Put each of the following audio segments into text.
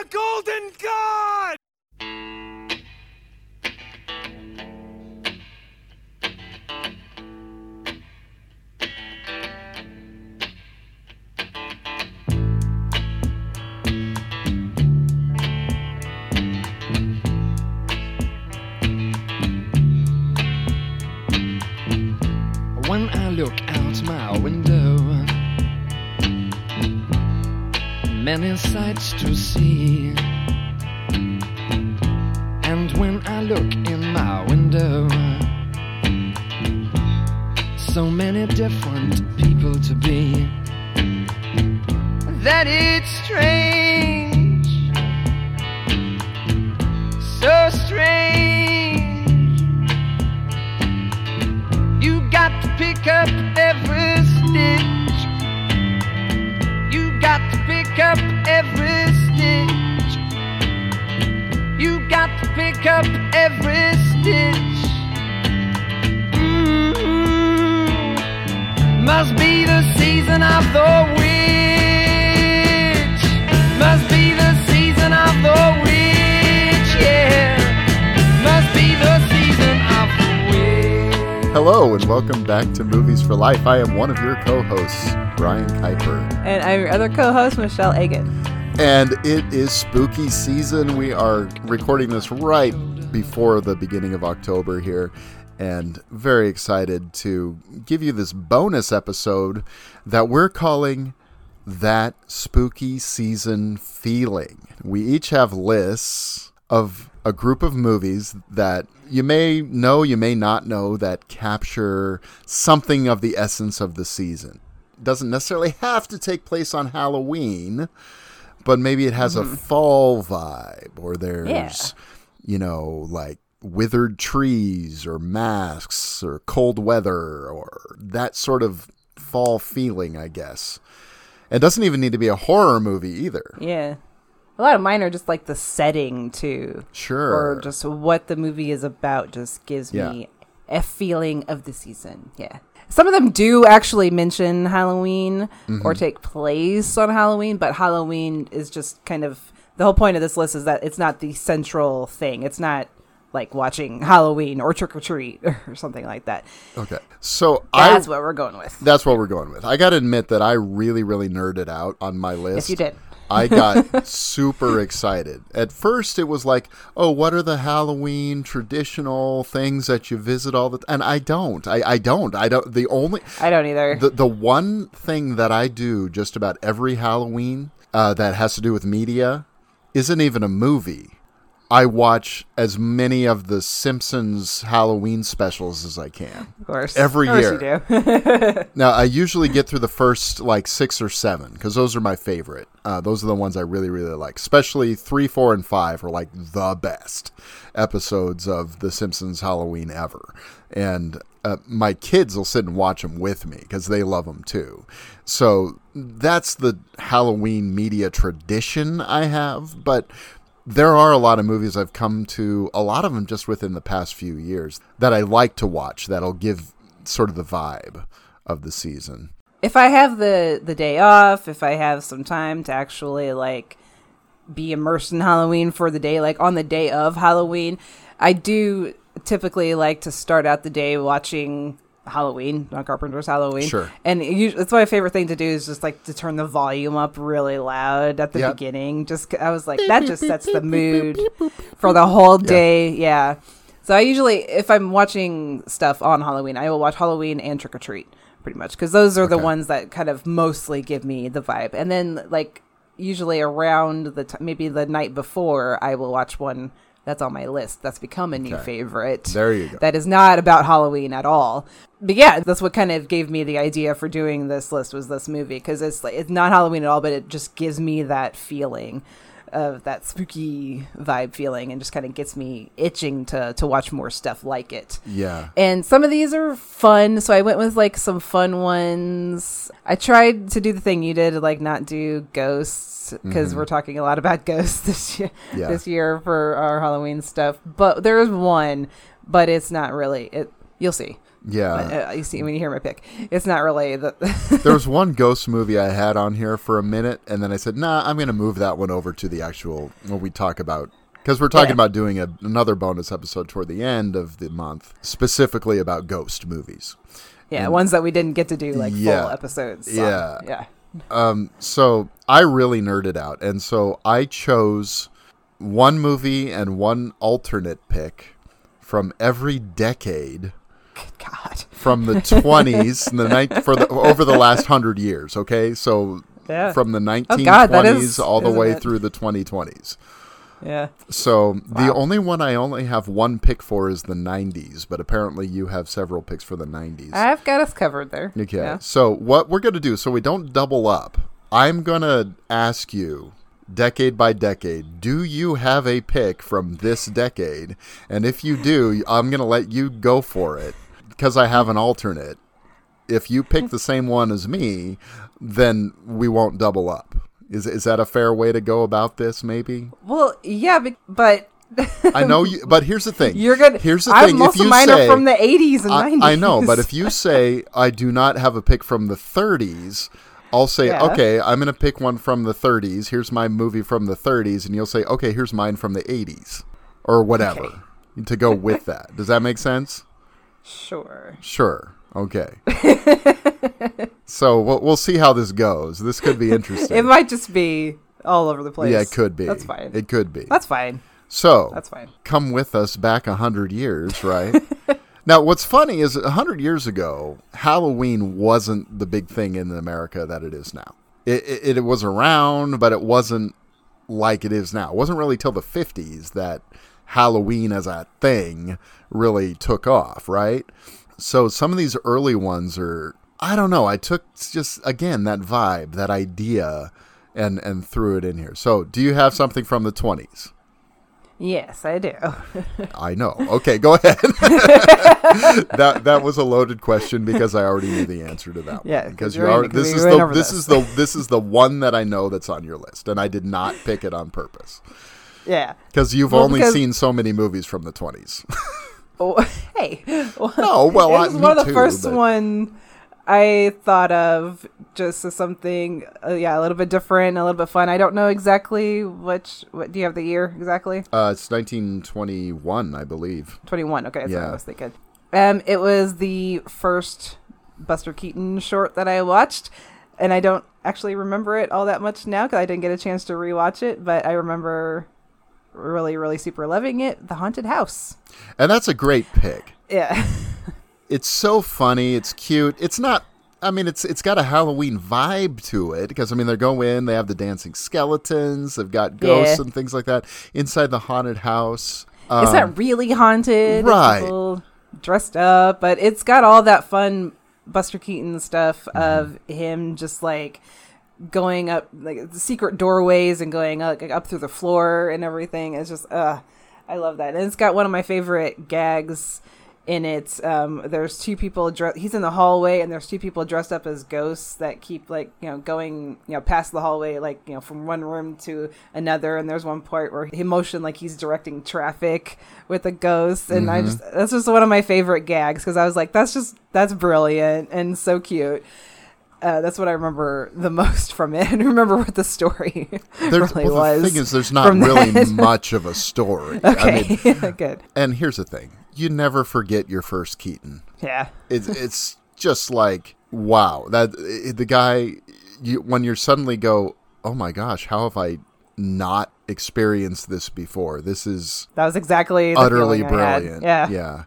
a golden god! When I look out my window, many sights to see. To Life. I am one of your co-hosts, Brian Keiper, And I'm your other co-host, Michele Eggen. and it is spooky season. We are recording this right before the beginning of October here, and very excited to give you this bonus episode that we're calling that spooky season feeling. We each have lists of a group of movies that you may know, you may not know, that capture something of the essence of the season. Doesn't necessarily have to take place on Halloween, but maybe it has a mm-hmm. fall vibe, or there's, you know, like withered trees, or masks, or cold weather, or that sort of fall feeling, I guess. It doesn't even need to be a horror movie either. Yeah. A lot of mine are just like the setting too. Sure. Or just what the movie is about just gives Yeah. me a feeling of the season. Yeah. Some of them do actually mention Halloween Mm-hmm. or take place on Halloween, but Halloween is just kind of the whole point of this list is that it's not the central thing. It's not like watching Halloween or Trick or Treat or something like that. Okay. So I That's what we're going with. That's what we're going with. I got to admit that I really, really nerded out on my list. Yes, you did. I got super excited. At first, it was like, "Oh, what are the Halloween traditional things that you visit all the?" time? And I don't. I, I don't. I don't. The only I don't either. the the one thing that I do just about every Halloween uh, that has to do with media isn't even a movie. I watch as many of the Simpsons Halloween specials as I can. of course. every Of course year. you do. Now, I usually get through the first like six or seven because those are my favorite. Uh, those are the ones I really, really like. Especially three, four, and five are like the best episodes of The Simpsons Halloween ever. And uh, my kids will sit and watch them with me because they love them too. So that's the Halloween media tradition I have. But there are a lot of movies I've come to, a lot of them just within the past few years, that I like to watch that'll give sort of the vibe of the season. if I have the the day off, if I have some time to actually like be immersed in Halloween for the day, like on the day of Halloween, I do typically like to start out the day watching Halloween, John Carpenter's Halloween. Sure. And it it's my favorite thing to do is just like to turn the volume up really loud at the Yep. beginning. Just I was like that just sets the mood for the whole day. Yeah. So I usually, if I'm watching stuff on Halloween, I will watch Halloween and Trick or Treat, pretty much, because those are the ones that kind of mostly give me the vibe. And then, like, usually around the t- maybe the night before, I will watch one that's on my list that's become a new Okay. favorite. There you go. That is not about Halloween at all. But yeah, that's what kind of gave me the idea for doing this list was this movie because it's like it's not Halloween at all, but it just gives me that feeling of that spooky vibe feeling and just kind of gets me itching to to watch more stuff like it. Yeah. And some of these are fun, so I went with like some fun ones. I tried to do the thing you did, like not do ghosts because we're talking a lot about ghosts this year. Mm-hmm. Yeah. This year for our Halloween stuff, but there is one, but it's not really. It you'll see. Yeah. Uh, you see when you hear my pick, it's not really the. there was one ghost movie I had on here for a minute, and then I said, "Nah, I'm going to move that one over to the actual when we talk about." Because we're talking Yeah. about doing a, another bonus episode toward the end of the month, specifically about ghost movies. yeah, ones that we didn't get to do like Yeah. full episodes. on. Yeah. yeah. Um, so I really nerded out, and so I chose one movie and one alternate pick from every decade God. from the 20s and the night for the over the last 100 years, okay? So Yeah. from the 1920s Oh, God, that is- all the way it? through the 2020s. Yeah. So the only one I only have one pick for is the 90s, but apparently you have several picks for the 90s. I've got us covered there. Okay. Yeah. So what we're going to do so we don't double up. I'm going to ask you decade by decade, do you have a pick from this decade? And if you do, I'm going to let you go for it because I have an alternate. If you pick the same one as me, then we won't double up. Is is that a fair way to go about this maybe? Well, yeah, but, but I know you but here's the thing. you're gonna. Here's the I'm, thing most if you of mine say are from the 80s and I, 90s. I know, but if you say I do not have a pick from the 30s, I'll say Yeah. okay, I'm going to pick one from the 30s. Here's my movie from the 30s, and you'll say okay, here's mine from the 80s, or whatever, to go with that. Does that make sense? Sure. Sure. Okay. so we'll, we'll see how this goes. This could be interesting. It might just be all over the place. yeah, it could be. That's fine. It could be. That's fine. so That's fine. come with us back a hundred years, right? now, what's funny is a hundred years ago, Halloween wasn't the big thing in America that it is now. It, it, it was around, but it wasn't like it is now. It wasn't really till the '50s that Halloween as a thing really took off, right? So some of these early ones are, I don't know. I took just again that vibe, that idea, and and threw it in here. So, do you have something from the 20s? Yes, I do. I know. Okay, go ahead. that that was a loaded question because I already knew the answer to that. Yeah, because you already-. This is the this this. is the this is the one that I know that's on your list, and I did not pick it on purpose yeah. because you've Well, only because- seen so many movies from the twenties. Oh, hey. No, well, it was one of the too, first but- one I thought of just as something, uh, yeah, a little bit different, a little bit fun. I don't know exactly which. What do you have the year exactly? uh, it's 1921, I believe. Twenty one. Okay, that's what Yeah. I was thinking. Um, it was the first Buster Keaton short that I watched, and I don't actually remember it all that much now because I didn't get a chance to rewatch it. But I remember really, really super loving it. The Haunted House. And that's a great pick. Yeah. It's so funny. It's cute. It's not. I mean, it's it's got a Halloween vibe to it because I mean they go in, they have the dancing skeletons, they've got ghosts Yeah. and things like that inside the haunted house. it's Um, not really haunted. Right. people dressed up, but it's got all that fun Buster Keaton stuff Mm-hmm. of him just like going up like the secret doorways and going like, up through the floor and everything. It's just uh I love that. And it's got one of my favorite gags in it. Um, there's two people. Dre- he's in the hallway, and there's two people dressed up as ghosts that keep like you know going you know past the hallway, like you know from one room to another. And there's one part where he motioned like he's directing traffic with a ghost, and I just that's just one of my favorite gags because I was like, that's just that's brilliant and so cute. Uh, that's what I remember the most from it, and remember what the story There's, really well, the was. thing is, there's not really that. much of a story. I okay, mean, good. and here's the thing: you never forget your first Keaton. Yeah, It's it's just like wow that the guy. You, when you suddenly go, oh my gosh, how have I not experienced this before? This is that was exactly the utterly I brilliant. Yeah, yeah.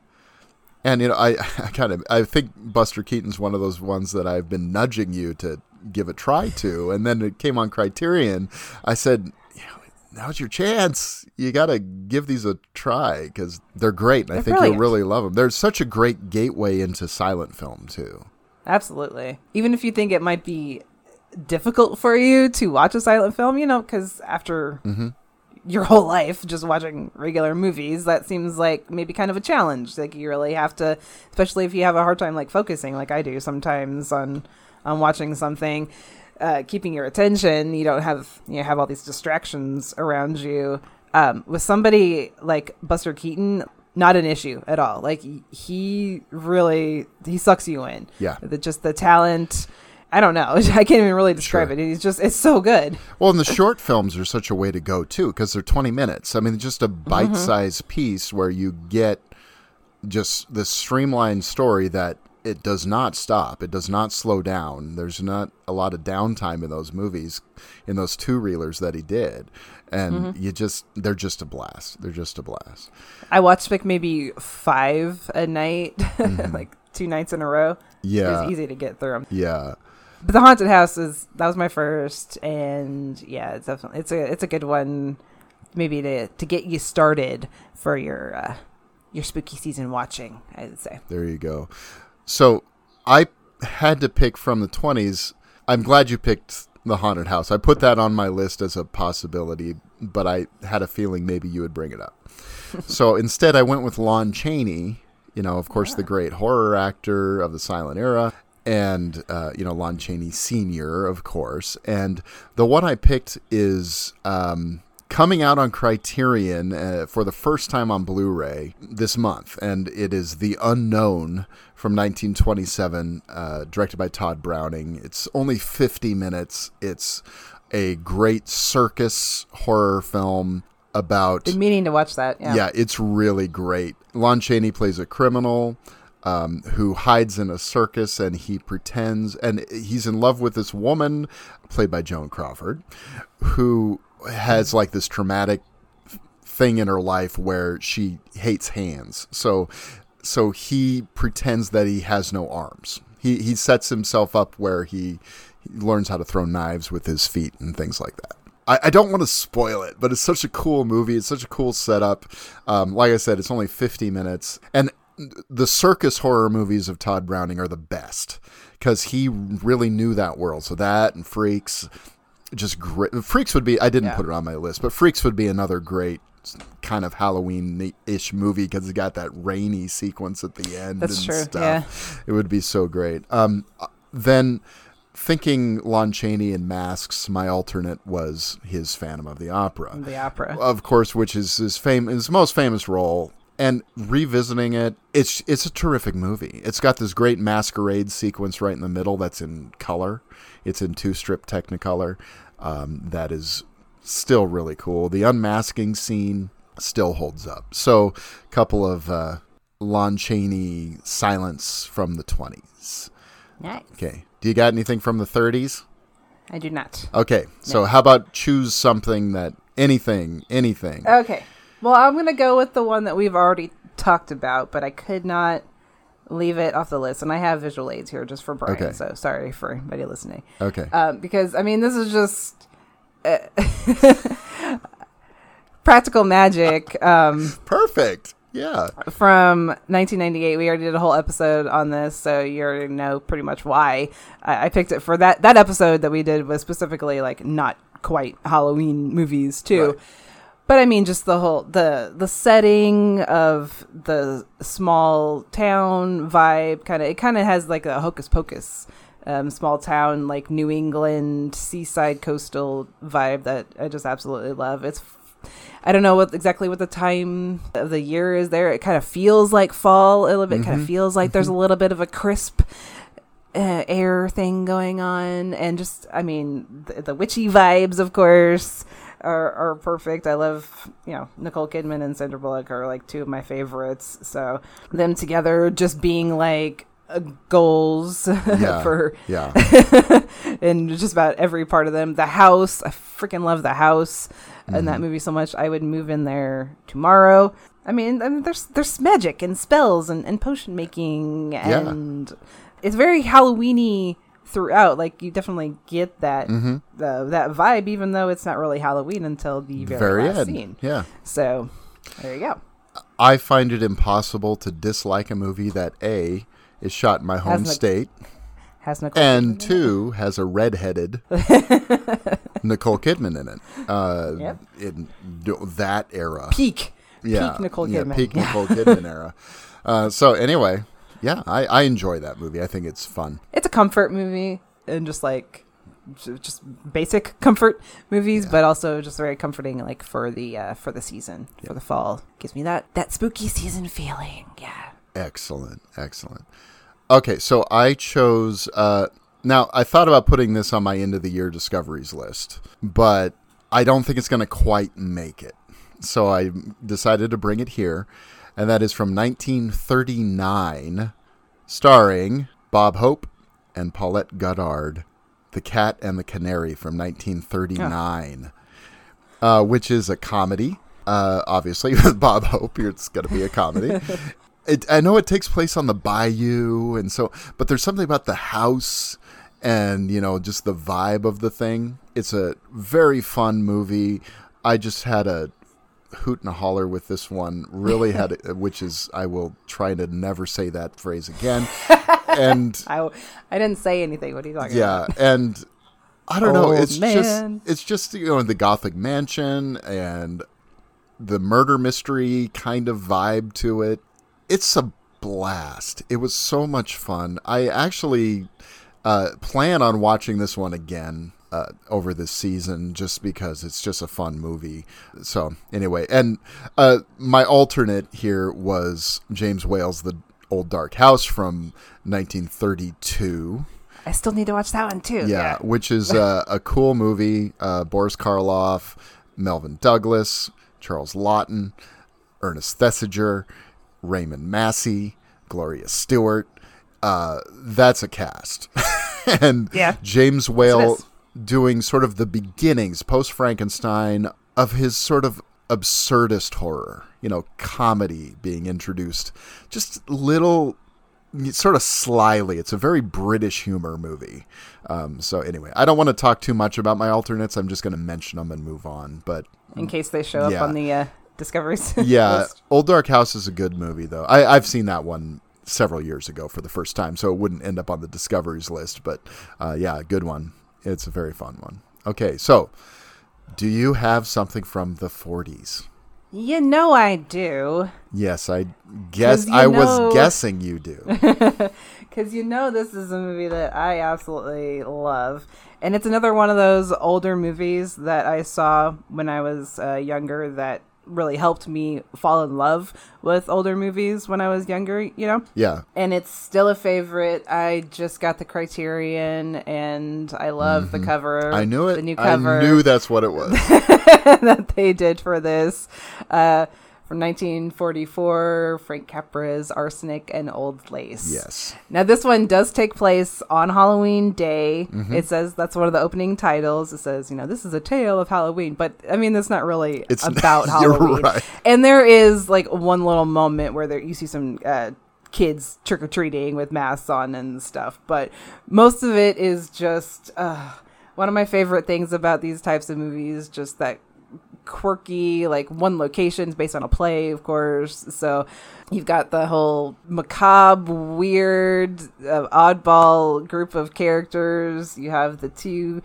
And you know, I, I kind of I think Buster Keaton's one of those ones that I've been nudging you to give a try to, and then it came on Criterion. I said, you know, now's your chance. You got to give these a try because they're great, and I They're think brilliant. you'll really love them. They're such a great gateway into silent film too. Absolutely. Even if you think it might be difficult for you to watch a silent film, you know, because after Mm-hmm. Your whole life just watching regular movies, that seems like maybe kind of a challenge. Like you really have to, especially if you have a hard time like focusing, like I do sometimes on on watching something, uh, keeping your attention. You don't have you know, have all these distractions around you. Um, with somebody like Buster Keaton, not an issue at all. Like he really he sucks you in. Yeah. the, just the talent. I don't know. I can't even really describe Sure. it. He's just it's so good. Well, and the short films are such a way to go too, because they're 20 minutes. I mean, just a bite-sized piece where you get just this streamlined story that it does not stop. It does not slow down. There's not a lot of downtime in those movies, in those two reelers that he did, and you just they're just a blast. They're just a blast. I watched like maybe five a night, like two nights in a row. Mm-hmm. Yeah. it's easy to get through 'em. Yeah. But the haunted house is that was my first, and yeah, it's definitely it's a it's a good one, maybe to to get you started for your uh, your spooky season watching. I would say. There you go. So I had to pick from the 20s. I'm glad you picked The Haunted House. I put that on my list as a possibility, but I had a feeling maybe you would bring it up. so instead, I went with Lon Chaney, you know, of course, the great horror actor of the silent era. And, uh, you know, Lon Chaney Sr., of course. And the one I picked is um, coming out on Criterion uh, for the first time on Blu ray this month. And it is The Unknown from 1927, uh, directed by Tod Browning. It's only 50 minutes. It's a great circus horror film about. Been meaning to watch that. Yeah. Yeah, it's really great. Lon Chaney plays a criminal um, who hides in a circus and he pretends, and he's in love with this woman, played by Joan Crawford, who has like this traumatic thing in her life where she hates hands. So, so he pretends that he has no arms. He he sets himself up where he, he learns how to throw knives with his feet and things like that. I, I don't want to spoil it, but it's such a cool movie. It's such a cool setup. Um, like I said, it's only 50 minutes. And the circus horror movies of Tod Browning are the best because he really knew that world. So that and Freaks, just great. Freaks would be, I didn't Yeah. put it on my list, but Freaks would be another great kind of Halloween ish movie because it's got that rainy sequence at the end. That's and true, Stuff. yeah. It would be so great. Um, uh, then thinking Lon Chaney in Masks, my alternate was his Phantom of the Opera The opera. of course, which is his fame, his most famous role. And revisiting it, it's it's a terrific movie. It's got this great masquerade sequence right in the middle that's in color. It's in two strip Technicolor. Um, that is still really cool. The unmasking scene still holds up. So, a couple of uh, Lon Chaney silence from the twenties. Nice. Okay, do you got anything from the thirties? I do not. Okay, so how about choose something that anything, anything. Okay. Well, I'm going to go with the one that we've already talked about, but I could not leave it off the list. And I have visual aids here just for Brian. Okay. So sorry for anybody listening. Okay. Um, because, I mean, this is just uh, practical magic. Um, Perfect. Yeah. from 1998. We already did a whole episode on this, so you already know pretty much why I, I picked it for that. That episode that we did was specifically like not quite Halloween movies too. Right. But I mean, just the whole the the setting of the small town vibe, kind of it kind of has like a hocus pocus, um, small town like New England seaside coastal vibe that I just absolutely love. It's I don't know what exactly what the time of the year is there. It kind of feels like fall a little bit. Kind of feels like there's a little bit of a crisp uh, air thing going on, and just I mean the, the witchy vibes, of course, are are perfect. I love you know Nicole Kidman and Sandra Bullock are like two of my favorites. So them together, just being like uh, goals Yeah. for Yeah. and just about every part of them. The house, I freaking love the house in Mm-hmm. that movie so much. I would move in there tomorrow. I mean, I mean there's there's magic and spells and, and potion making and it's very Halloweeny throughout. Like you definitely get that Mm-hmm. the, that vibe, even though it's not really Halloween until the very, Very last end. scene. Yeah. So there you go. I find it impossible to dislike a movie that A is shot in my home Nic- state Has Nicole and Kidman. two has a redheaded Nicole Kidman in it. Uh, Yep. In that era. peak yeah. peak Nicole yeah, Kidman. peak Nicole Kidman era. Uh, so anyway, yeah, I, I enjoy that movie. I think it's fun. it's a comfort movie and just like just basic comfort movies, but also just very comforting, like for the uh, for the season, for the fall. Gives me that that spooky season feeling. Yeah. Excellent, excellent. Okay, so I chose. Uh, now I thought about putting this on my end of the year discoveries list, but I don't think it's going to quite make it. So I decided to bring it here, and that is from 1939, starring Bob Hope and Paulette Goddard, The Cat and the Canary from 1939, uh, which is a comedy. Uh, obviously, with Bob Hope, it's going to be a comedy. it, I know it takes place on the bayou, and so, but there's something about the house and you know just the vibe of the thing. It's a very fun movie. I just had a hoot and a holler with this one. Really had, which is I will try to never say that phrase again. and I I didn't say anything. What are you talking yeah, about? and I don't know. It's man. just it's just you know the Gothic mansion and the murder mystery kind of vibe to it. It's a blast. It was so much fun. I actually uh, plan on watching this one again uh, over this season just because it's just a fun movie. So anyway, and uh, my alternate here was James Whale's The Old Dark House from 1932. I still need to watch that one too. Yeah, which is uh, a cool movie. Uh, Boris Karloff, Melvyn Douglas, Charles Laughton, Ernest Thesiger, Raymond Massey, Gloria Stuart. Uh, that's a cast. and Yeah. James Whale. Doing sort of the beginnings, post Frankenstein, of his sort of absurdist horror, you know, comedy being introduced. Just little sort of slyly. It's a very British humor movie. Um, so anyway, I don't want to talk too much about my alternates. I'm just going to mention them and move on. But In case they show up on the uh, discoveries. yeah, list. Old Dark House is a good movie though. I, I've seen that one several years ago for the first time, so it wouldn't end up on the discoveries list. But uh, yeah, good one. It's a very fun one. Okay, so do you have something from the 40s? You know I do. Yes, I guess I know- was guessing you do. Because you know this is a movie that I absolutely love. And it's another one of those older movies that I saw when I was uh, younger that really helped me fall in love with older movies when I was younger, you know? Yeah. And it's still a favorite. I just got the Criterion and I love the cover. Mm-hmm. I knew it. The new cover I knew that's what it was. that they did for this. Uh, from 1944, Frank Capra's Arsenic and Old Lace. yes. Now, this one does take place on Halloween Day. Mm-hmm. It says that's one of the opening titles. It says, you know, this is a tale of Halloween, but I mean, that's not really It's- about you're Halloween. right. And there is like one little moment where there you see some uh, kids trick or treating with masks on and stuff, but most of it is just uh, one of my favorite things about these types of movies. Just that quirky like one location's based on a play of course so you've got the whole macabre weird uh, oddball group of characters you have the two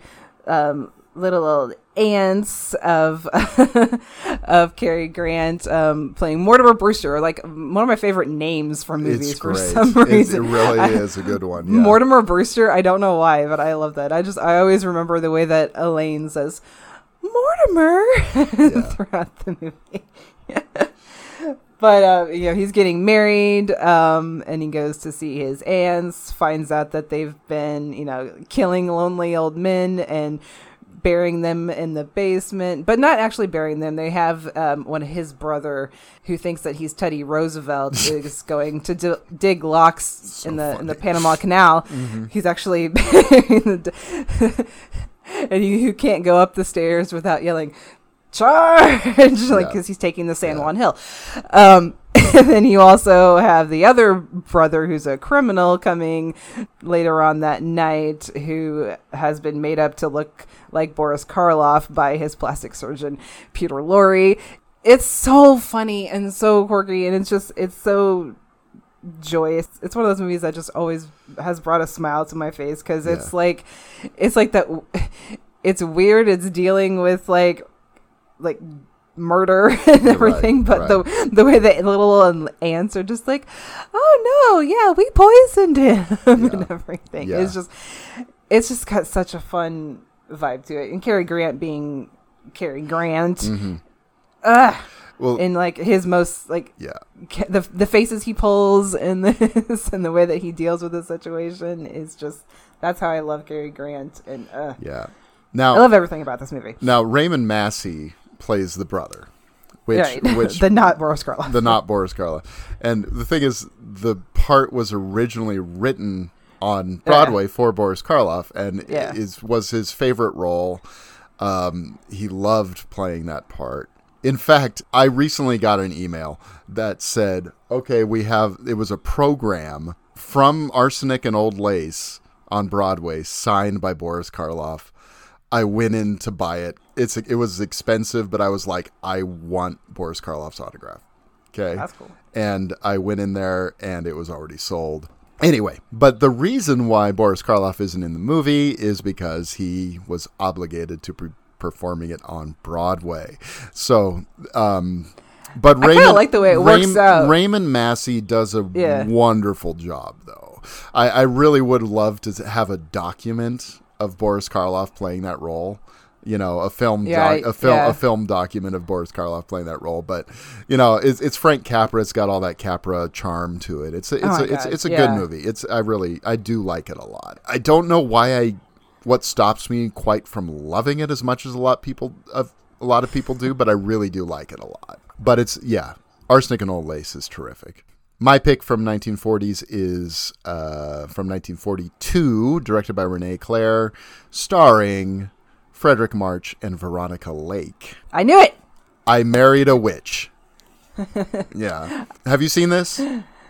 um, little old aunts of of Cary Grant um, playing Mortimer Brewster like one of my favorite names for movies It's for great. some It's- reason it really is a good one. Yeah. Mortimer Brewster. I don't know why, but I love that. I just I always remember the way that Elaine says Mortimer throughout the movie. but uh, you know, he's getting married, um, and he goes to see his aunts. Finds out that they've been, you know, killing lonely old men and burying them in the basement, but not actually burying them. They have um, one of his brother who thinks that he's Teddy Roosevelt is going to d- dig locks in the in the. Panama Canal. He's actually and you, who can't go up the stairs without yelling charge like Yeah. because he's taking the San Yeah. Juan Hill. Um, and then you also have the other brother who's a criminal coming later on that night who has been made up to look like Boris Karloff by his plastic surgeon Peter Lorre. It's so funny and so quirky and it's just it's so joyous. It's one of those movies that just always has brought a smile to my face because it's Yeah. like it's like that it's weird it's dealing with like like murder and everything but right. the the way the little aunts are just like oh no yeah we poisoned him and everything Yeah. it's just it's just got such a fun vibe to it, and Cary Grant being Cary Grant, Mm-hmm. ugh, Well, in like his most like yeah. ca- the the faces he pulls in this and the way that he deals with the situation is just that's how I love Gary Grant, and uh, Yeah. Now I love everything about this movie. now Raymond Massey plays the brother, which right, which the not Boris Karloff. the not Boris Karloff. And the thing is, the part was originally written on Broadway for Boris Karloff, and Yeah. is was his favorite role. Um, he loved playing that part. In fact, I recently got an email that said, "Okay, we have it was a program from Arsenic and Old Lace on Broadway, signed by Boris Karloff." I went in to buy it. It's it was expensive, but I was like, I want Boris Karloff's autograph. Okay, That's cool. And I went in there, and it was already sold. Anyway, but the reason why Boris Karloff isn't in the movie is because he was obligated to be performing it on Broadway. So, um, but kinda Raymond, like the way it works out. Raymond Massey does a Yeah. wonderful job, though. I, I really would love to have a document of Boris Karloff playing that role. You know, a film, Yeah, doc, a film, yeah. a film document of Boris Karloff playing that role. But you know, it's, it's Frank Capra. It's got all that Capra charm to it. It's a, it's Oh a, it's it's a yeah. good movie. It's I really I do like it a lot. I don't know why I what stops me quite from loving it as much as a lot people of a lot of people do, but I really do like it a lot. But it's yeah, Arsenic and Old Lace is terrific. My pick from 1940s is uh, from 1942, directed by René Clair, starring Fredric March and Veronica Lake. I knew it. I married a witch. yeah, have you seen this?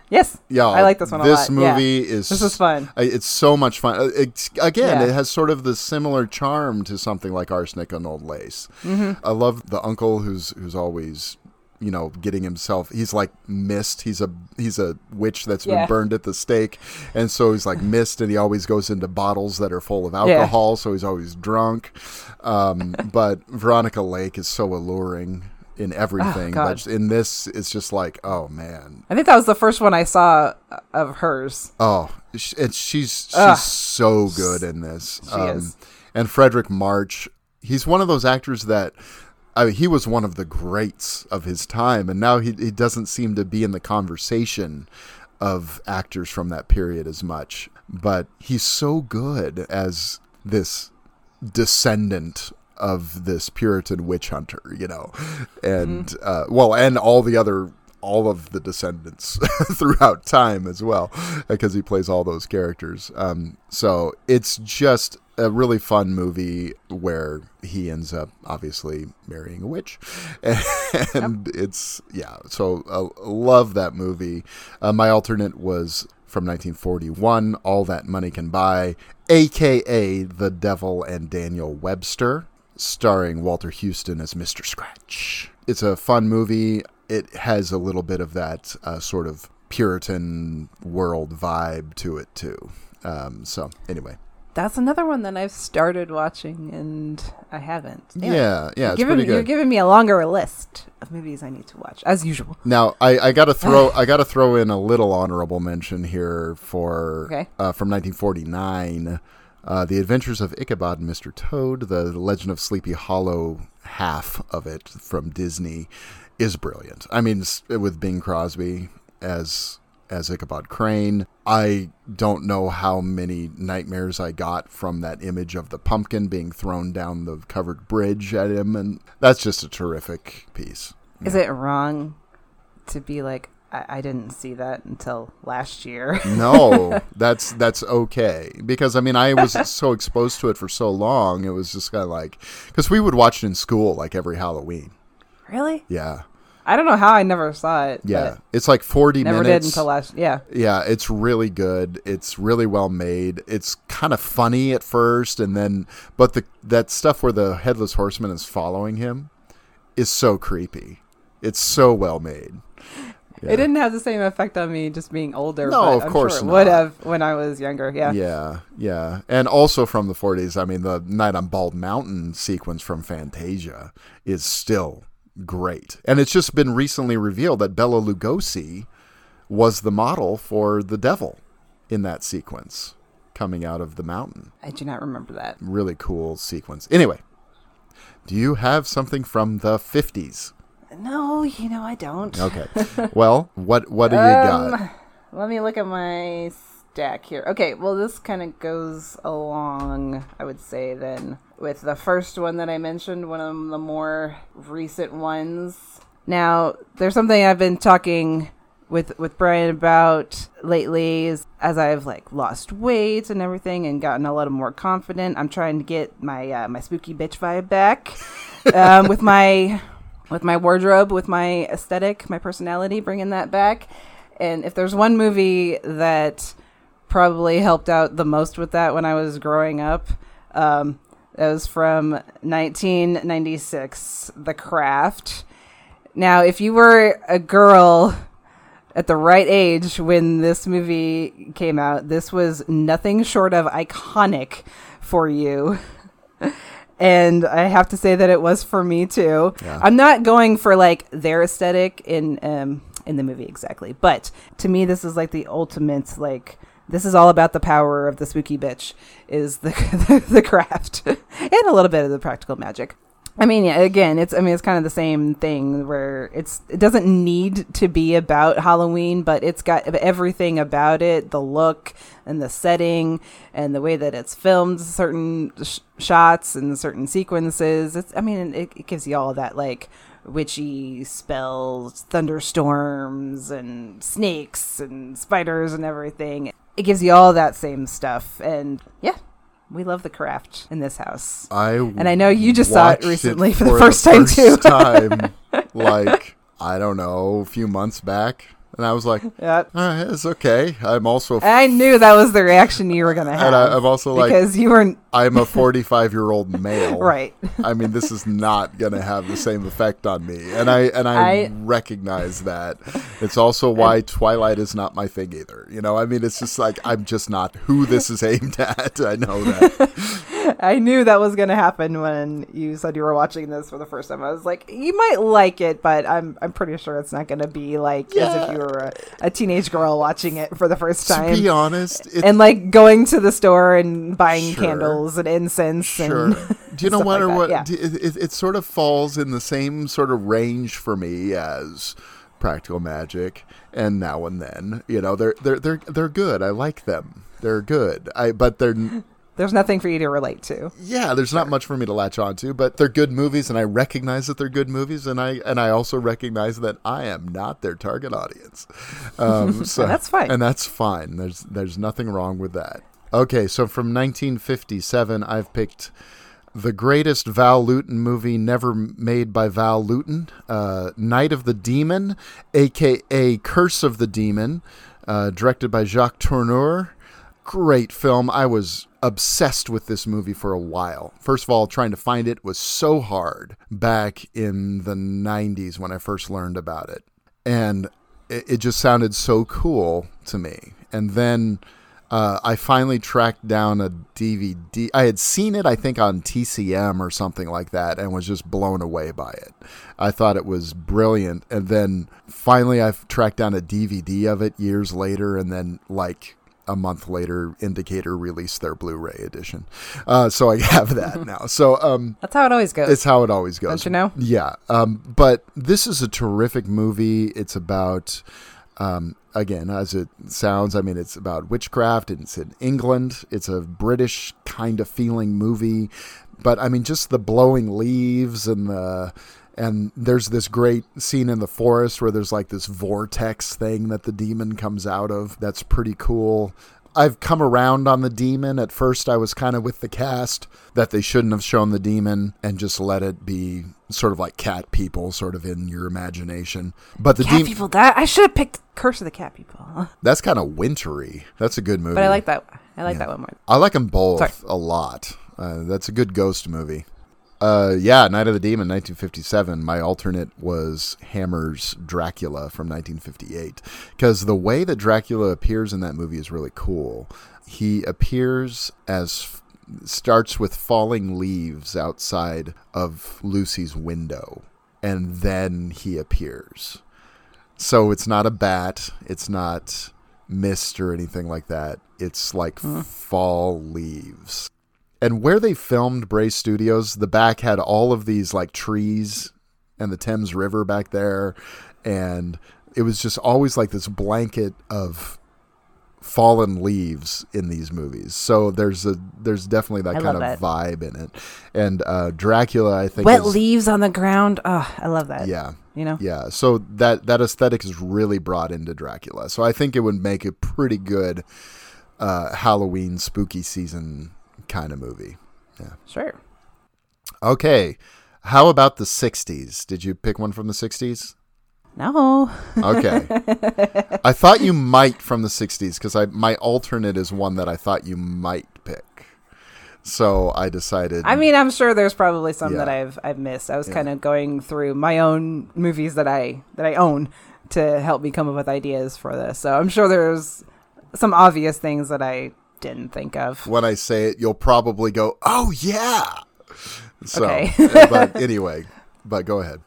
Yes. Yeah, I like this one a This lot. Yeah. movie is This is fun. It's so much fun. Uh, It's, again, Yeah. it has sort of the similar charm to something like Arsenic and Old Lace. Mm-hmm. I love the uncle who's who's always you know getting himself he's like mist he's a he's a witch that's been burned at the stake and so he's like mist and he always goes into bottles that are full of alcohol so he's always drunk um, but veronica lake is so alluring in everything Oh, but in this it's just like oh man I think that was the first one I saw of hers. Oh, and she's she's Ugh. so good in this. Um, is. And Fredric March, he's one of those actors that I mean, he was one of the greats of his time, and now he he doesn't seem to be in the conversation of actors from that period as much. But he's so good as this descendant of this Puritan witch hunter, you know, and uh, well, and all the other all of the descendants throughout time as well, because he plays all those characters. Um, so it's just a really fun movie where he ends up obviously marrying a witch, and it's yeah. So uh, love that movie. Uh, my alternate was from 1941, All That Money Can Buy, aka The Devil and Daniel Webster, starring Walter Huston as Mr. Scratch. It's a fun movie. It has a little bit of that uh, sort of Puritan world vibe to it too. Um, so anyway, That's another one that I've started watching and I haven't. It. yeah, yeah, it's pretty You're giving me a longer list of movies I need to watch, as usual. Now I, I gotta throw I gotta throw in a little honorable mention here for Okay. uh, from 1949, uh, The Adventures of Ichabod and Mr. Toad, the Legend of Sleepy Hollow half of it from Disney is brilliant. I mean, with Bing Crosby as as Ichabod Crane, I don't know how many nightmares I got from that image of the pumpkin being thrown down the covered bridge at him, and that's just a terrific piece. Is it wrong to be like, I, I didn't see that until last year? No, that's that's okay because I mean I was so exposed to it for so long. It was just kind of like because we would watch it in school like every Halloween. really? Yeah, I don't know how I never saw it. yeah. It's like forty Never minutes. did until last. Yeah. yeah, it's really good. It's really well made. It's kind of funny at first, and then but the that stuff where the headless horseman is following him is so creepy. It's so well made. Yeah. It didn't have the same effect on me just being older. No, of I'm course sure it would have when I was younger. Yeah. Yeah, yeah. And also from the 40s, I mean, the Night on Bald Mountain sequence from Fantasia is still great. And it's just been recently revealed that Bela Lugosi was the model for the devil in that sequence. coming out of the mountain. I do not remember that. Really cool sequence. Anyway, do you have something from the 50s? No, you know I don't. Okay. well, what what do you got? Um, let me look at my stack here. Okay, well, this kind of goes along, I would say, then with the first one that I mentioned, one of the more recent ones. Now, there's something I've been talking with with Brian about lately is as I've like lost weight and everything and gotten a little more confident. I'm trying to get my uh, my spooky bitch vibe back um, with my with my wardrobe, with my aesthetic, my personality, bringing that back. And if there's one movie that probably helped out the most with that when I was growing up, um, it was from 1996, The Craft. Now, if you were a girl at the right age when this movie came out, this was nothing short of iconic for you. and I have to say that it was for me too. Yeah. I'm not going for like their aesthetic in um in the movie exactly, but to me this is like the ultimate like this is all about the power of the spooky bitch is the the, the craft and a little bit of the practical magic. I mean, yeah, again, it's I mean it's kind of the same thing where it's it doesn't need to be about Halloween, but it's got everything about it, the look and the setting and the way that it's filmed, certain sh- shots and certain sequences. It's I mean, it, it gives you all that like witchy spells, thunderstorms and snakes and spiders and everything. It gives you all that same stuff and yeah, we love the craft in this house. I And I know you just saw it recently for the first time, too. time, like I don't know, a few months back, and I was like, Yep. "All right, it's okay." I'm also, I knew that was the reaction you were going to have. and I, I'm also like, because you were I'm a 45 year old male, right. I mean, this is not going to have the same effect on me, and I and I, I- recognize that. It's also why Twilight is not my thing either. You know, I mean, it's just like I'm just not who this is aimed at. I know that. I knew that was going to happen when you said you were watching this for the first time. I was like, you might like it, but I'm I'm pretty sure it's not going to be like as if you were a, a teenage girl watching it for the first time. to be honest, it's, and like going to the store and buying Sure. candles and incense Sure. and Do you know what? like or what yeah. it, it, it sort of falls in the same sort of range for me as practical magic and now and then. You know, they're they're they're they're good. I like them. They're good. I but they're there's nothing for you to relate to. yeah. There's not much for me to latch on to, but they're good movies, and I recognize that they're good movies, and I and I also recognize that I am not their target audience. Um, so that's fine. and that's fine. There's there's nothing wrong with that. Okay, so from 1957, I've picked the greatest Val Lewton movie never made by Val Lewton, uh, Night of the Demon, aka Curse of the Demon, uh, directed by Jacques Tourneur. Great film. I was obsessed with this movie for a while. First of all, trying to find it was so hard back in the 90s when I first learned about it. And it, it just sounded so cool to me. And then uh, I finally tracked down a DVD. I had seen it, I think, on TCM or something like that, and was just blown away by it. I thought it was brilliant. And then finally, I tracked down a DVD of it years later, and then, like, a month later, Indicator released their Blu ray edition. Uh, so I have that now. So, um, That's how it always goes. it's how it always goes. Don't you know? Yeah. Um, but this is a terrific movie. It's about, um, again, as it sounds, I mean, it's about witchcraft. and It's in England. It's a British kind of feeling movie. But I mean, just the blowing leaves and the. And there's this great scene in the forest where there's like this vortex thing that the demon comes out of. That's pretty cool. I've come around on the demon. At first, I was kind of with the cast that they shouldn't have shown the demon and just let it be sort of like cat people, sort of in your imagination. But the cat demon, people. That I should have picked Curse of the Cat People, that's kind of wintry. That's a good movie. but I like that. I like Yeah. that one more. I like them both Sorry. a lot. Uh, that's a good ghost movie. Uh, yeah, Night of the Demon, 1957. My alternate was Hammer's Dracula from 1958 because the way that Dracula appears in that movie is really cool. He appears as starts with falling leaves outside of Lucy's window, and then he appears. So it's not a bat. It's not mist or anything like that. It's like fall leaves. And where they filmed Bray Studios, the back had all of these like trees and the Thames River back there. And it was just always like this blanket of fallen leaves in these movies. So there's a there's definitely that I kind of that. vibe in it. And uh, Dracula, I think, Wet is- leaves on the ground. Oh, I love that. Yeah, You know? yeah. So that that aesthetic is really brought into Dracula. So I think it would make a pretty good uh, Halloween spooky season kind of movie. Yeah. Sure. Okay, how about the '60s? Did you pick one from the '60s? No. Okay. I thought you might from the 60s because I my alternate is one that I thought you might pick. So I decided I mean, I'm sure there's probably some Yeah. that I've I've missed. I was Yeah. kind of going through my own movies that I that I own to help me come up with ideas for this. So I'm sure there's some obvious things that I didn't think of. when I say it, you'll probably go, "Oh yeah." So, Okay. but anyway, but go ahead.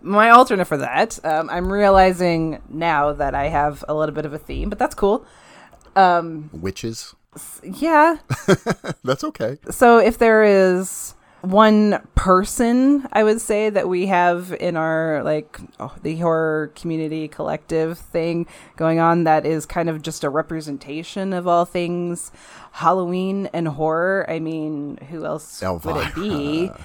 My alternate for that, um, I'm realizing now that I have a little bit of a theme, but that's cool. Um, Witches. yeah. That's okay. So if there is one person, I would say that we have in our like oh, the horror community collective thing going on that is kind of just a representation of all things Halloween and horror. I mean, who else would it be?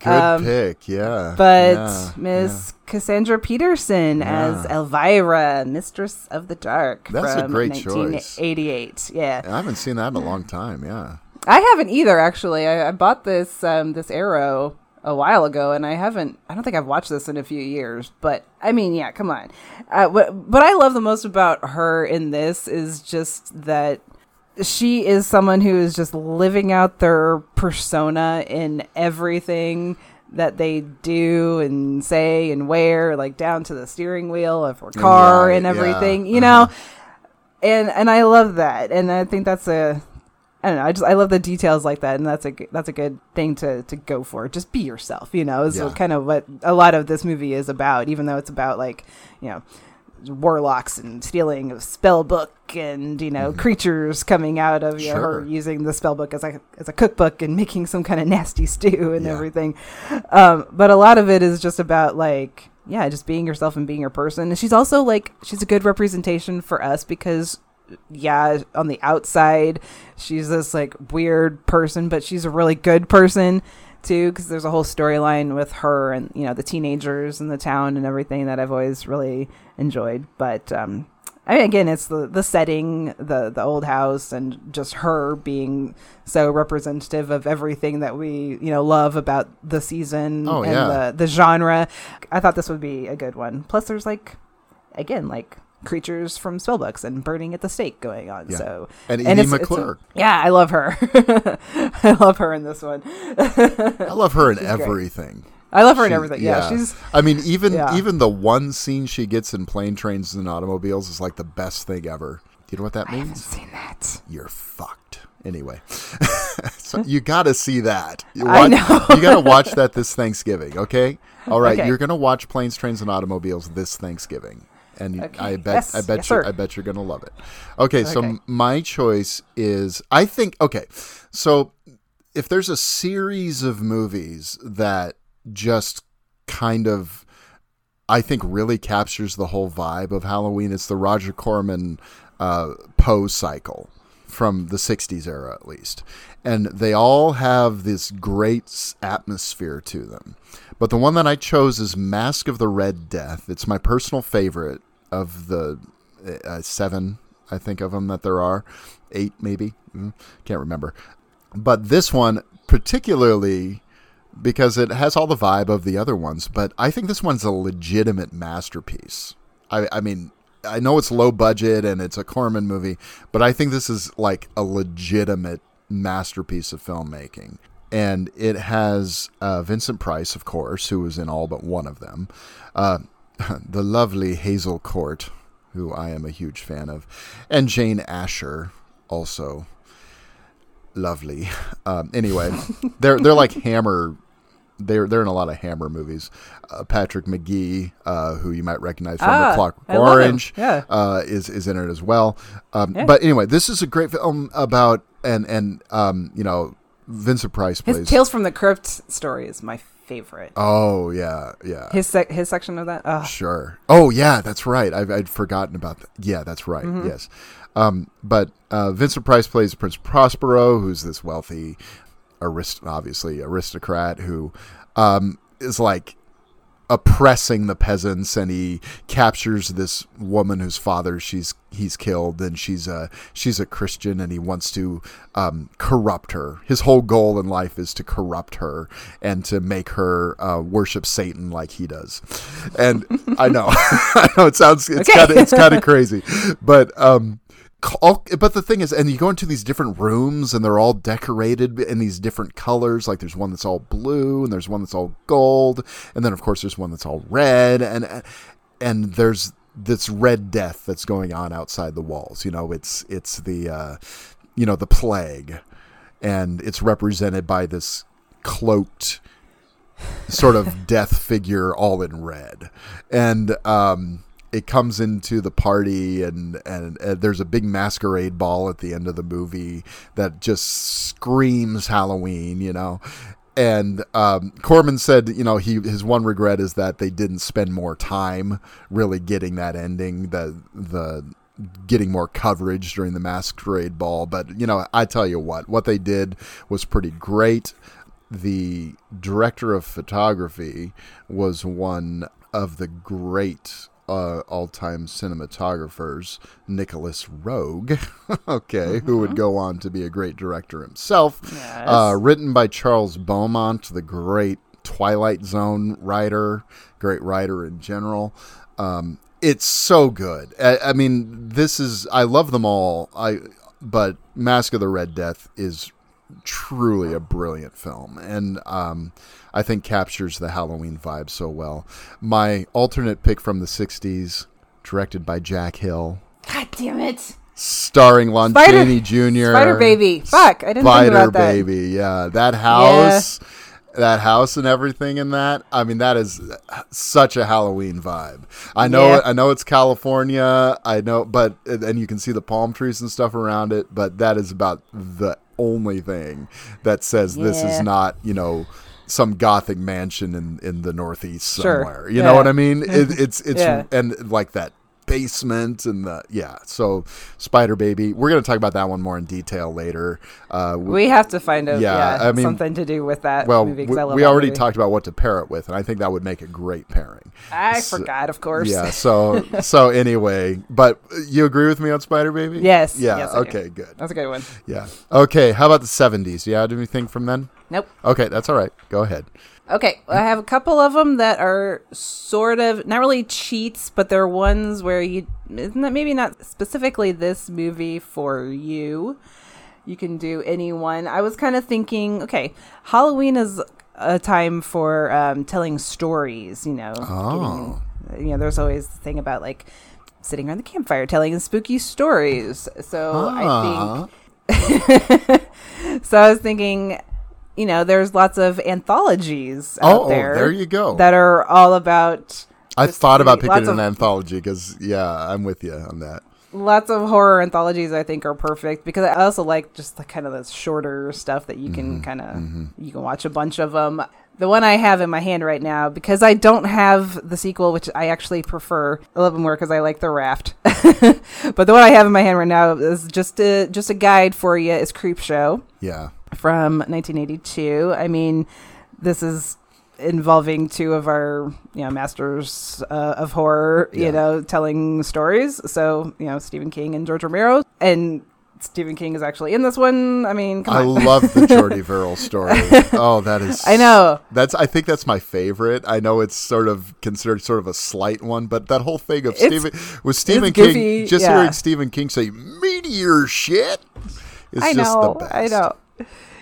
Good Um, pick. Yeah. But Yeah, Miss Cassandra Peterson as Elvira, Mistress of the Dark That's a great choice. 1988. Yeah. yeah. I haven't seen that in a long time. Yeah. I haven't either, actually. I, I bought this um, this arrow a while ago, and I haven't. I don't think I've watched this in a few years. But I mean, yeah, come on. Uh, what what I love the most about her in this is just that she is someone who is just living out their persona in everything that they do and say and wear, like down to the steering wheel of her car Right, and yeah. everything. You Uh-huh. know, and and I love that, and I think that's a I don't know. I just I love the details like that, and that's a that's a good thing to to go for. Just be yourself, you know. Is Yeah. kind of what a lot of this movie is about. Even though it's about like you know warlocks and stealing a spell book and you know creatures coming out of you know, her Mm-hmm. Using the spell book as a as a cookbook and making some kind of nasty stew and Yeah. everything. Um, but a lot of it is just about like yeah, just being yourself and being your person. And she's also like she's a good representation for us because yeah, on the outside, she's this like weird person, but she's a really good person too because there's a whole storyline with her and you know the teenagers in the town and everything that I've always really enjoyed. But um I mean, again, it's the the setting, the the old house, and just her being so representative of everything that we you know love about the season Oh, and yeah. the the genre. I thought this would be a good one. Plus, there's like again like creatures from spellbooks and burning at the stake going on. Yeah. So And and Edie it's- yeah, I love her. I love her in this one. I love her in She's great. everything. I love her in everything. Yeah, she's I mean, even Yeah. even the one scene she gets in plane trains and automobiles is like the best thing ever. Do you know what that I haven't means? seen that. You're fucked. Anyway, so you got to see that. You, I know. you got to watch that this Thanksgiving. Okay. All right. Okay. You're gonna watch planes, trains, and automobiles this Thanksgiving, and Okay. I bet Yes. I bet Yes, you. I bet you're gonna love it. Okay. So Okay. m- my choice is I think okay. So if there's a series of movies that just kind of I think really captures the whole vibe of Halloween. It's the Roger Corman uh, Poe cycle from the 60s era, at least. And they all have this great atmosphere to them. But the one that I chose is Masque of the Red Death. It's my personal favorite of the uh, seven, I think, of them that there are. Eight, maybe. Mm, Can't remember. But this one, particularly because it has all the vibe of the other ones, but I think this one's a legitimate masterpiece. I, I mean, I know it's low budget and it's a Corman movie, but I think this is like a legitimate masterpiece of filmmaking. And it has uh, Vincent Price, of course, who was in all but one of them, uh, the lovely Hazel Court, who I am a huge fan of, and Jane Asher, also lovely. Um, anyway, they're they're like Hammer they're they're in a lot of Hammer movies. Uh, Patrick Magee, uh, who you might recognize from Ah, The Clockwork I love him. Orange, Yeah. uh, is is in it as well. Um, Yeah. But anyway, this is a great film about and and um, you know Vincent Price His plays. Tales from the Crypt story is my favorite. oh yeah, yeah. His sec- his section of that. Oh, Sure. Oh yeah, that's right. I've, I'd forgotten about that. Yeah, that's right. Mm-hmm. Yes. Um, but uh, Vincent Price plays Prince Prospero, who's this wealthy, arist- obviously aristocrat who um, is like oppressing the peasants, and he captures this woman whose father she's he's killed, and she's a she's a Christian, and he wants to um, corrupt her. His whole goal in life is to corrupt her and to make her uh, worship Satan like he does. And I know, I know it sounds it's Okay. kind of it's kind of crazy, but um, all, but the thing is, and you go into these different rooms, and they're all decorated in these different colors. Like there's one that's all blue, and there's one that's all gold, and then of course there's one that's all red, and and there's this red death that's going on outside the walls. You know, it's it's the uh, you know the plague, and it's represented by this cloaked sort of death figure all in red and um it comes into the party and, and and there's a big masquerade ball at the end of the movie that just screams halloween you know and um, Corman said, you know, he his one regret is that they didn't spend more time really getting that ending, the the getting more coverage during the masquerade ball. But you know, I tell you what, what they did was pretty great. The director of photography was one of the great uh, all-time cinematographers, Nicolas Roeg. okay, who would go on to be a great director himself. Yes. Uh, written by Charles Beaumont, the great Twilight Zone writer, great writer in general. Um, it's so good. I, I mean, this is I love them all. I but Masque of the Red Death is truly a brilliant film, and um, I think captures the Halloween vibe so well. My alternate pick from the '60s, directed by Jack Hill, God damn it! starring Lon Spider- Chaney Jr. Spider Baby. Fuck, I didn't think Spider about that. Baby. Yeah, that house, that house, and everything in that. I mean, that is such a Halloween vibe. I know. Yeah. I know it's California. I know, but and you can see the palm trees and stuff around it. But that is about the only thing that says this is not, you know. Some gothic mansion in, in the northeast Sure. somewhere. You know what I mean? It, it's it's Yeah. and like that basement and the yeah. So Spider Baby, we're gonna talk about that one more in detail later. Uh, w- We have to find out. Yeah, Yeah, I mean- something to do with that well, movie. we, I love we already movie. talked about what to pair it with, and I think that would make a great pairing. I So- forgot, of course. Yeah. So so anyway, but you agree with me on Spider Baby? Yes, Yeah. yes, I do. okay. Good. That's a good one. Yeah. Okay. How about the seventies? Yeah. Do anything from then? Nope. Okay, that's all right. Go ahead. Okay, I have a couple of them that are sort of not really cheats, but they're ones where you isn't that maybe not specifically this movie for you. You can do anyone. I was kind of thinking, okay, Halloween is a time for um, telling stories. You know, Oh. getting- you know, there's always the thing about like sitting around the campfire telling spooky stories. So I think Ah. so I was thinking, you know, there's lots of anthologies out Oh, there. there you go. That are all about I thought about picking an of- anthology because yeah, I'm with you on that. lots of horror anthologies. I think are perfect because I also like just the kind of the shorter stuff that you Mm-hmm, can kind of you can watch a bunch of them. The one I have in my hand right now, because I don't have the sequel, which I actually prefer a little bit more because I like the Raft. but the one I have in my hand right now is just a just a guide for you. Is Creepshow. Yeah. From 1982. I mean, this is involving two of our you know masters uh, of horror Yeah. you know telling stories so you know stephen king and george romero and stephen king is actually in this one i mean I on love the Jordy Verrill story. Oh, that is. I know. That's. I think that's my favorite. I know it's sort of considered sort of a slight one, but that whole thing of It's- Stephen with Stephen goofy, King, just yeah. hearing Stephen King say "meteor shit," is i just know the best. i know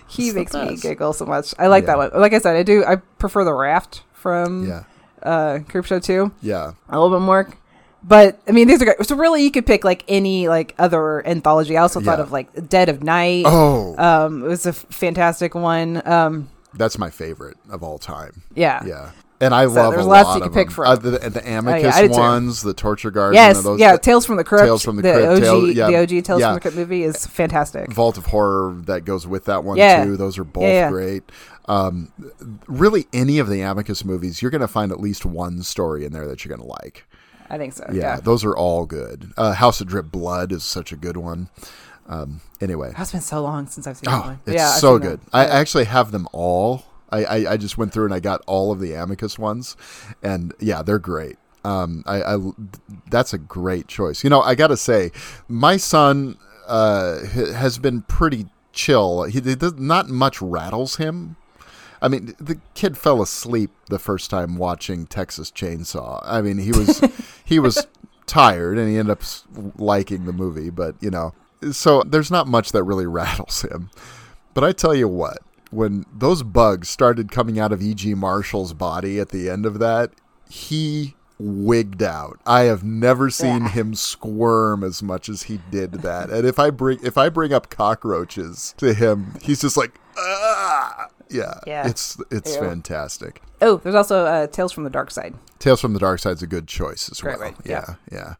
he It's the makes me giggle so much i like Yeah. that one like i said i do i prefer the raft from Yeah. uh creepshow 2 Yeah. a little bit more. But I mean, these are great. So really, you could pick like any like other anthology. I also thought of like Dead of Night. Oh. Um, it was a f- fantastic one. Um, That's my favorite of all time. Yeah. Yeah. And I love there's lots lot you can pick them. from. Uh, the, the Amicus I do too. ones, the Torture Garden. Yes. those, yeah. the Tales from the Crypt. Tales from the the Crypt, OG. Tale- yeah, The OG Tales yeah. from the Crypt movie is fantastic. Vault of Horror that goes with that one Yeah. too. Those are both Yeah, yeah. great. Um, really, any of the Amicus movies, you're going to find at least one story in there that you're going to like. I think so. Yeah, Yeah. those are all good. Uh, House of Drip Blood is such a good one. Um, anyway, It's been so long since I've seen that one. it's yeah, so good. I actually have them all. I, I, I just went through and I got all of the Amicus ones, and yeah, they're great. Um, I, I that's a great choice. You know, I got to say, my son uh, has been pretty chill. He does, not much rattles him. I mean, the kid fell asleep the first time watching Texas Chainsaw. I mean, he was he was tired and he ended up liking the movie, but you know, so there's not much that really rattles him. But I tell you what, when those bugs started coming out of E.G. Marshall's body at the end of that, he wigged out. I have never seen Yeah. him squirm as much as he did that. And if I bring if I bring up cockroaches to him, he's just like, ah! yeah, Yeah. It's it's Ew. fantastic. Oh, there's also uh, Tales from the Dark Side. Tales from the Dark Side's a good choice as Right, well. Yeah, yeah. yeah.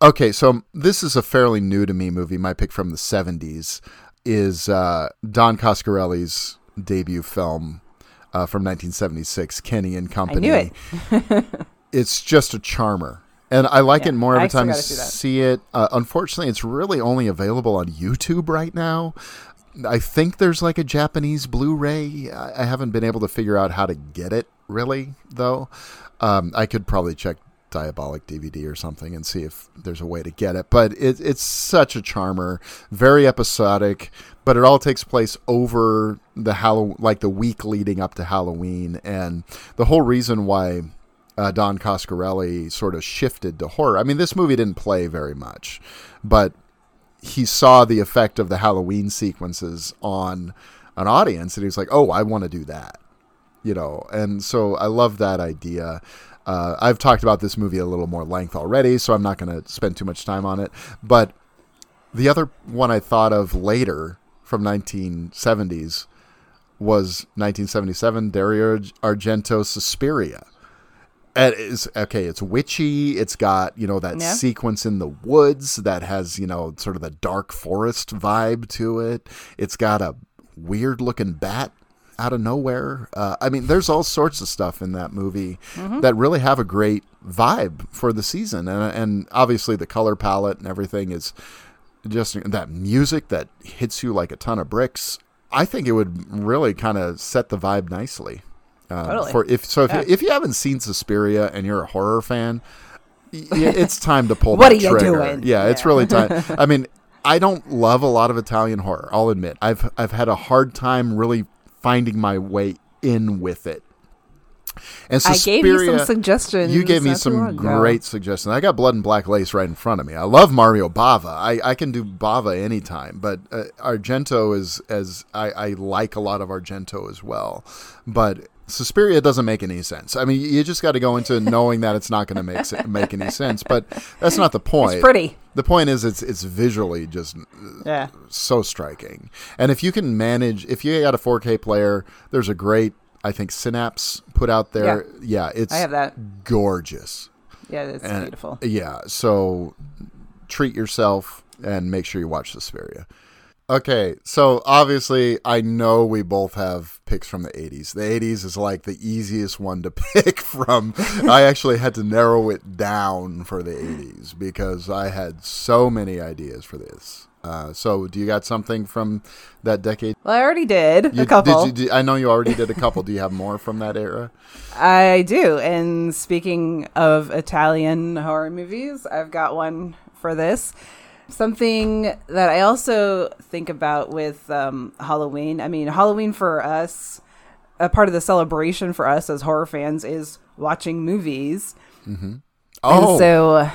Okay, so this is a fairly new to me movie. My pick from the '70s is uh, Don Coscarelli's debut film uh, from 1976, Kenny and Company. I knew it. it's just a charmer. And I like Yeah, it more every still time I see it. Uh, unfortunately, it's really only available on YouTube right now. I think there's like a Japanese Blu-ray. I I haven't been able to figure out how to get it really, though. Um, I could probably check Diabolic DVD or something and see if there's a way to get it. But it, it's such a charmer, very episodic. But it all takes place over the Hallow, like the week leading up to Halloween, and the whole reason why uh, Don Coscarelli sort of shifted to horror. I mean, this movie didn't play very much, but he saw the effect of the Halloween sequences on an audience, and he was like, "Oh, I want to do that," you know. And so I love that idea. Uh, I've talked about this movie a little more length already, so I'm not going to spend too much time on it. But the other one I thought of later from 1970s was 1977 Dario Argento's Suspiria. It is okay. It's witchy. It's got you know that Yeah. sequence in the woods that has you know sort of the dark forest vibe to it. It's got a weird looking bat out of nowhere. Uh, I mean, there's all sorts of stuff in that movie that really have a great vibe for the season, and and obviously the color palette and everything is just that music that hits you like a ton of bricks. I think it would really kind of set the vibe nicely. Um, Totally. For if so, if, Yeah. you, if you haven't seen Suspiria and you're a horror fan, it's time to pull. What that are you trigger. doing? Yeah, it's really time. I mean, I don't love a lot of Italian horror. I'll admit, I've I've had a hard time really finding my way in with it. And I gave you some suggestions. you gave me some great suggestions. I got Blood and Black Lace right in front of me. I love Mario Bava. I, I can do Bava anytime, but uh, Argento is as I, I like a lot of Argento as well. But Suspiria doesn't make any sense. I mean, you just got to go into knowing that it's not going to make se- make any sense. But that's not the point. It's pretty. The point is, it's it's visually just uh, Yeah. so striking. And if you can manage, if you got a 4K player, there's a great, I think, Synapse put out there. Yeah, it's I have that. gorgeous. Yeah, it's And- beautiful. Yeah, so treat yourself and make sure you watch Suspiria. Okay, so obviously, I know we both have picks from the 80s. The 80s is like the easiest one to pick from. I actually had to narrow it down for the 80s because I had so many ideas for this. Uh, so, do you got something from that decade? Well, I already did You- a couple. Did you, did- I know you already did a couple. do you have more from that era? I do. And speaking of Italian horror movies, I've got one for this. Something that I also think about with um, Halloween. I mean, Halloween for us, a part of the celebration for us as horror fans is watching movies. Oh, And so uh,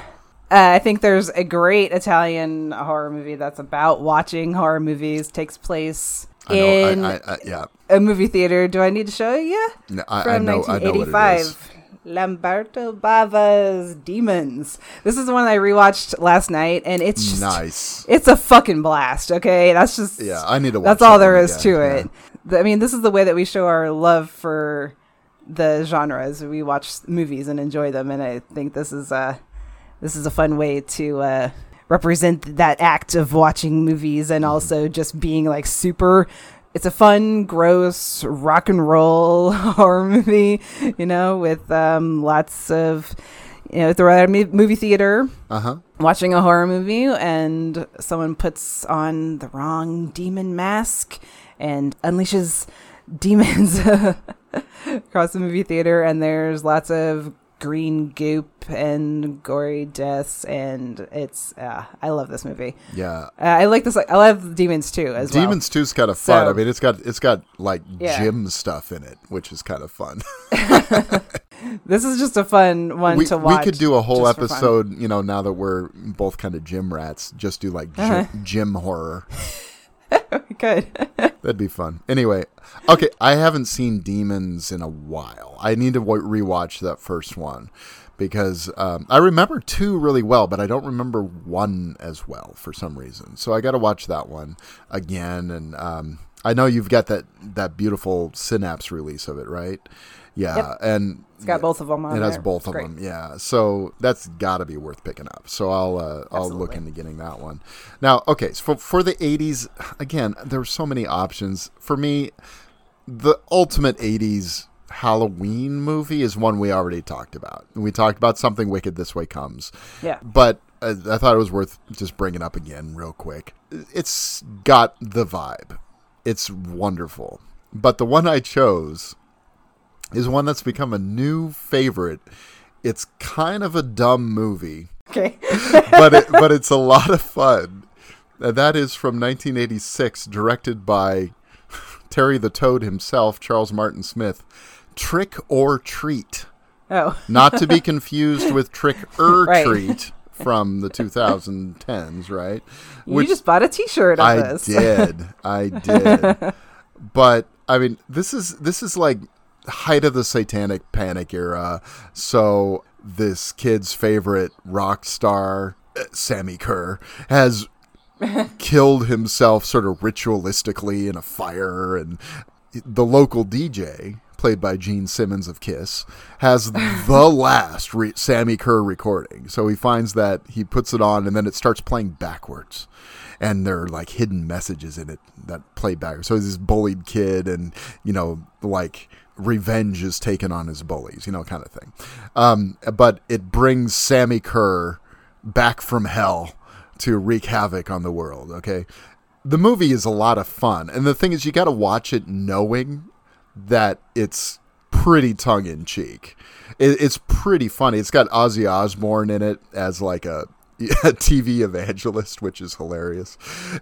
I think there's a great Italian horror movie that's about watching horror movies, takes place I in I, I, I, yeah, a movie theater. Do I need to show you? No, I, I From know. I know what it is. 1985. Lamberto Bava's Demons. This is the one I rewatched last night, and it's just Nice. it's a fucking blast. Okay, that's just Yeah, I need to watch That's all that there one is again, to it. th- I mean, this is the way that we show our love for the genres. We watch movies and enjoy them, and I think this is a this is a fun way to uh, represent that act of watching movies and also just being like super. It's a fun, gross rock and roll horror movie, you know, with um, lots of you know, they're at a mo- movie theater Uh huh. watching a horror movie and someone puts on the wrong demon mask and unleashes demons across the movie theater and there's lots of green goop and gory deaths and it's uh, I love this movie. Yeah. Uh, I like this I love demons too as well. Demons Two's kind of fun. So- I mean, it's got it's got like Yeah. gym stuff in it, which is kind of fun. This is just a fun one we, to watch. we could do a whole just for fun. episode, you know, now that we're both kind of gym rats, just do like Uh-huh. gym horror. Good. That'd be fun. Anyway, okay, I haven't seen Demons in a while. I need to rewatch that first one because um, I remember two really well, but I don't remember one as well for some reason. So I got to watch that one again. And um, I know you've got that that beautiful Synapse release of it, right? Yeah, Yep. and It's got both of them on it has there. both It's of great. them, yeah. So that's got to be worth picking up. So I'll uh, I'll look into getting that one. Now, okay, so for, for the '80s, again, there were so many options. For me, the ultimate '80s Halloween movie is one we already talked about. We talked about something wicked. This way comes, Yeah. but uh, I thought it was worth just bringing up again, real quick. It's got the vibe. It's wonderful. But the one I chose is one that's become a new favorite. It's kind of a dumb movie, Okay. but it, but it's a lot of fun. And that is from 1986, directed by Terry the Toad himself, Charles Martin Smith. Trick or Treat, Oh. not to be confused with Trick or Right. Treat from the 2010s, right? you just bought a T-shirt of I this. did. I did. but I mean, this is this is like height of the satanic panic era. So this kid's favorite rock star, uh, Sammi Curr, has killed himself sort of ritualistically in a fire and the local DJ played by Gene Simmons of Kiss has the last re- Sammi Curr recording. So he finds that he puts it on and then it starts playing backwards. And there are like hidden messages in it that play backwards. So he's this bullied kid and, you know, like revenge is taken on his bullies, you know, kind of thing. Um, but it brings Sammi Curr back from hell to wreak havoc on the world, okay? The movie is a lot of fun. And the thing is, you got to watch it knowing that it's pretty tongue in cheek. It, it's pretty funny. It's got Ozzy Osbourne in it as like a, a TV evangelist, which is hilarious.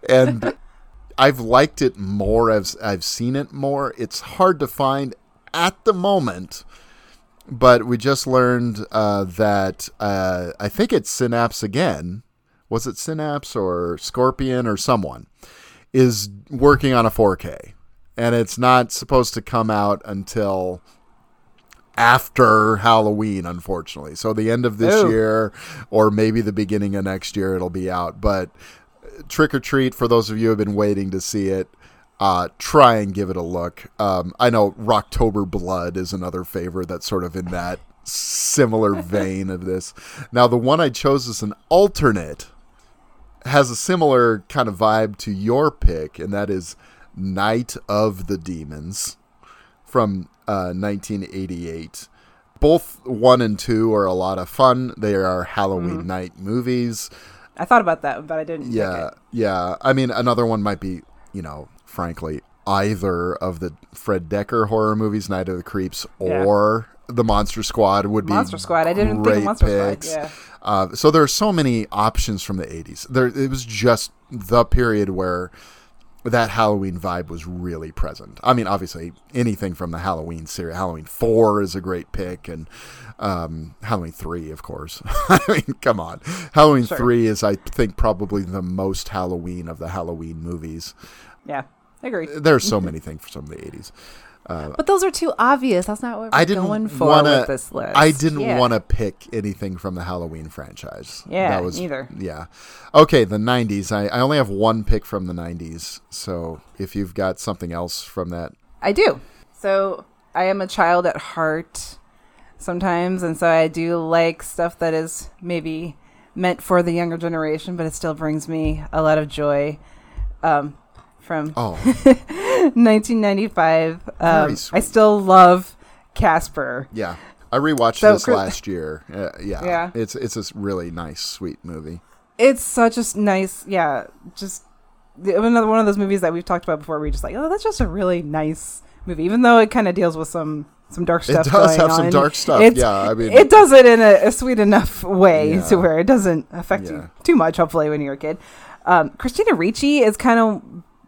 And I've liked it more as I've seen it more. It's hard to find at the moment, but we just learned uh, that uh, I think it's Synapse again. Was it Synapse or Scorpion or someone is working on a 4K, and it's not supposed to come out until after Halloween, unfortunately. So the end of this Oh. year, or maybe the beginning of next year, it'll be out. But Trick or Treat, for those of you who have been waiting to see it, uh, try and give it a look. Um, I know Rocktober Blood is another favorite that's sort of in that similar vein of this. Now, the one I chose as an alternate has a similar kind of vibe to your pick, and that is Night of the Demons from uh, 1988. Both one and two are a lot of fun. They are Halloween night movies. I thought about that, but I didn't. pick Yeah, it. yeah. I mean, another one might be, you know, frankly, either of the Fred Dekker horror movies, Night of the Creeps, Yeah. or the Monster Squad would be Monster Squad. I didn't think of Monster picks. Squad. Yeah. Uh, so there are so many options from the 80s. There, it was just the period where that Halloween vibe was really present. I mean, obviously, anything from the Halloween series. Halloween 4 is a great pick, and um, Halloween 3, of course. I mean, come on. Halloween Sure. 3 is, I think, probably the most Halloween of the Halloween movies. Yeah. I agree. There's so many things from the 80s. but those are too obvious. That's not what we're I didn't going for want with this list. I didn't Yeah. want to pick anything from the Halloween franchise. Yeah, that was neither. Yeah. Okay, the '90s. I, I only have one pick from the '90s. So if you've got something else from that, I do. So I am a child at heart sometimes, and so I do like stuff that is maybe meant for the younger generation, but it still brings me a lot of joy. Um, from oh, 1995, um, I still love Casper. yeah, I rewatched So, this last year. Uh, yeah, Yeah. it's it's a really nice, sweet movie. It's such a nice, yeah, just another one of those movies that we've talked about before. You're just like, oh, that's just a really nice movie, even though it kind of deals with some some dark stuff. It does have some dark stuff. It's- yeah, I mean, it does it in a, a sweet enough way Yeah. to where it doesn't affect Yeah. you too much. Hopefully, when you're a kid, um, Christina Ricci is kind of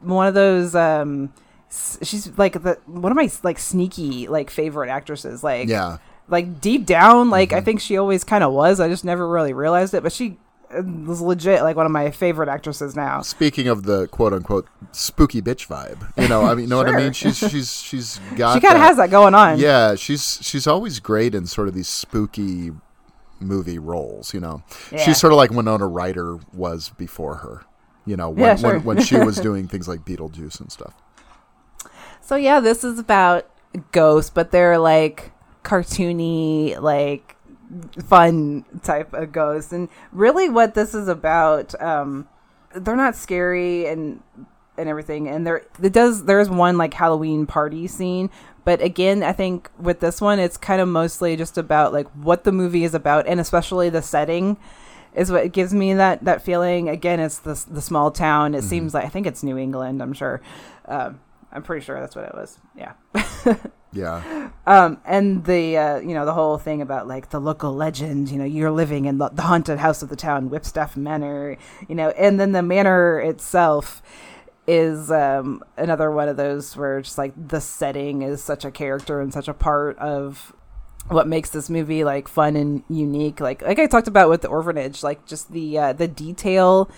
one of those. Um, she's like the one of my like sneaky like favorite actresses. Like yeah, like deep down, like I Mm-hmm. think she always kind of was. I just never really realized it, but she uh, was legit like one of my favorite actresses now. Speaking of the quote unquote spooky bitch vibe, you know, I mean, you know what I mean? She's she's she's got She kind of has that going on. Yeah, she's she's always great in sort of these spooky movie roles. You know, Yeah. she's sort of like Winona Ryder was before her. You know, when Yeah, sure. when, when she was doing things like Beetlejuice and stuff. So yeah, this is about ghosts, but they're like cartoony, like fun type of ghosts. And really, what this is about, um, they're not scary and and everything. And there, it does. There's one like Halloween party scene, but again, I think with this one, it's kind of mostly just about like what the movie is about, and especially the setting. Is what gives me that that feeling. Again, it's the the small town. It seems like I think it's New England. I'm sure. Um, I'm pretty sure that's what it was. Yeah. Yeah, Um, and the uh, you know the whole thing about like the local legend, you know, you're living in the, the haunted house of the town, Whipstaff Manor, you know, and then the manor itself is um, another one of those where just like the setting is such a character and such a part of what makes this movie like fun and unique. Like like i talked about with the orphanage like just the uh, the detail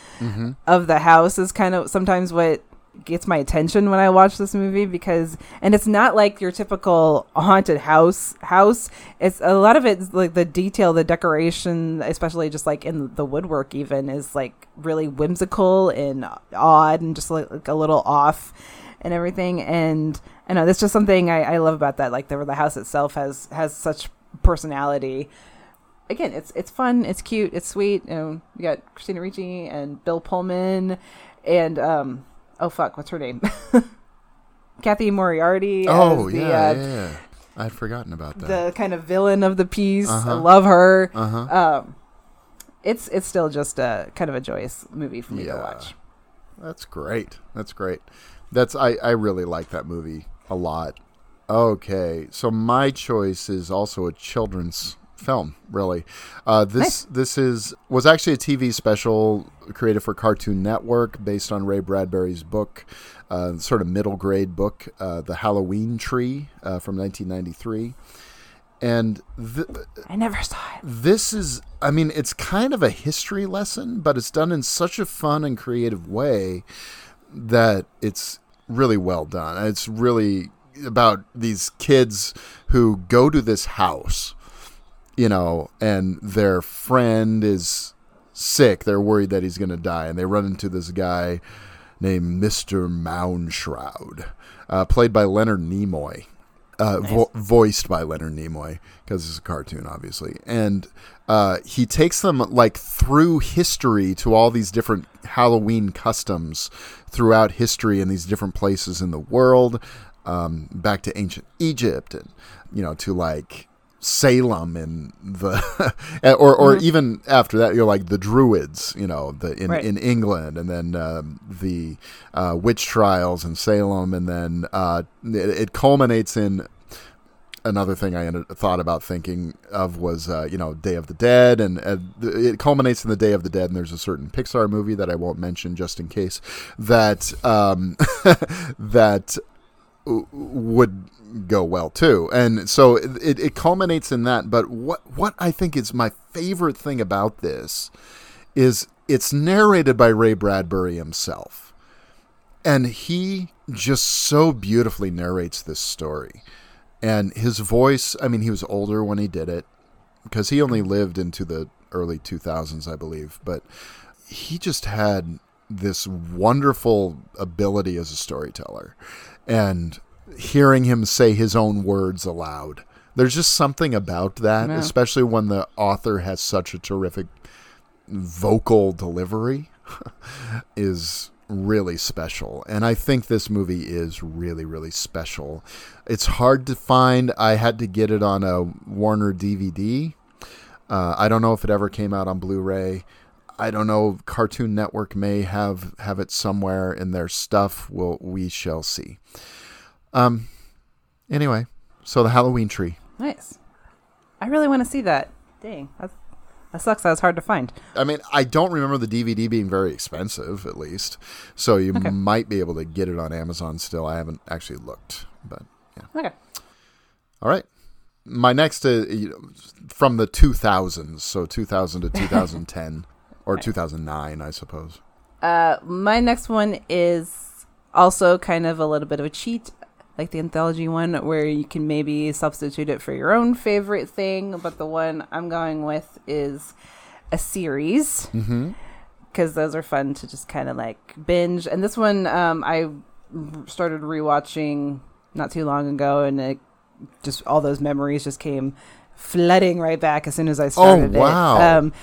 of the house is kind of sometimes what gets my attention when i watch this movie because and it's not like your typical haunted house house. It's a lot of it's like the detail the decoration especially just like in the woodwork even is like really whimsical and odd and just like, like a little off and everything. And I know that's just something I, I love about that. Like the the house itself has has such personality. Again, it's it's fun, it's cute, it's sweet. You know, you got Christina Ricci and Bill Pullman, and um, oh fuck, what's her name? Cathy Moriarty. oh the, yeah, uh, yeah, yeah. I'd forgotten about that. the kind of villain of the piece. I Uh-huh. love her. uh-huh. Um, it's it's still just a kind of a joyous movie for me to watch. That's great. That's great. That's I I really like that movie a lot. Okay, so my choice is also a children's film. Really, uh, this this is was actually a TV special created for Cartoon Network based on Ray Bradbury's book, uh, sort of middle grade book, uh, The Halloween Tree uh, from 1993. And th- I never saw it. this is i mean it's kind of a history lesson but it's done in such a fun and creative way that it's really well done. It's really about these kids who go to this house you know and their friend is sick. They're worried that he's going to die and they run into this guy named mr moundshroud uh, played by leonard nimoy uh, vo- voiced by Leonard Nimoy because it's a cartoon, obviously, and uh, he takes them like through history to all these different Halloween customs throughout history in these different places in the world, um, back to ancient Egypt, and you know to like Salem and the or or even after that you're like the Druids you know the in, Right. in England and then um, the uh, witch trials in Salem and then uh, it, it culminates in another thing I ended, thought about thinking of was uh, you know Day of the Dead and uh, it culminates in the Day of the Dead and there's a certain Pixar movie that I won't mention just in case that um, that would go well too. And so it, it culminates in that. But what what I think is my favorite thing about this is it's narrated by Ray Bradbury himself. And he just so beautifully narrates this story. And his voice, I mean, he was older when he did it because he only lived into the early 2000s, I believe, but he just had this wonderful ability as a storyteller. And hearing him say his own words aloud, there's just something about that, Yeah. especially when the author has such a terrific vocal delivery is really special. And I think this movie is really, really special. It's hard to find. I had to get it on a Warner DVD. Uh, I don't know if it ever came out on Blu-ray. I don't know. Cartoon Network may have have it somewhere in their stuff. We'll we shall see. Um. Anyway, so the Halloween tree. Nice. I really want to see that. Dang, that, that sucks. That was hard to find. I mean, I don't remember the DVD being very expensive, at least. So you Okay. might be able to get it on Amazon still. I haven't actually looked, but yeah. Okay. All right. My next, uh, you know, from the 2000s, so 2000 to 2010, or 2009, I suppose. Uh, my next one is also kind of a little bit of a cheat, like the anthology one, where you can maybe substitute it for your own favorite thing. But the one I'm going with is a series Mm-hmm. because those are fun to just kind of like binge. And this one, um, I started rewatching not too long ago, and it just all those memories just came flooding right back as soon as I started wow. it. Um,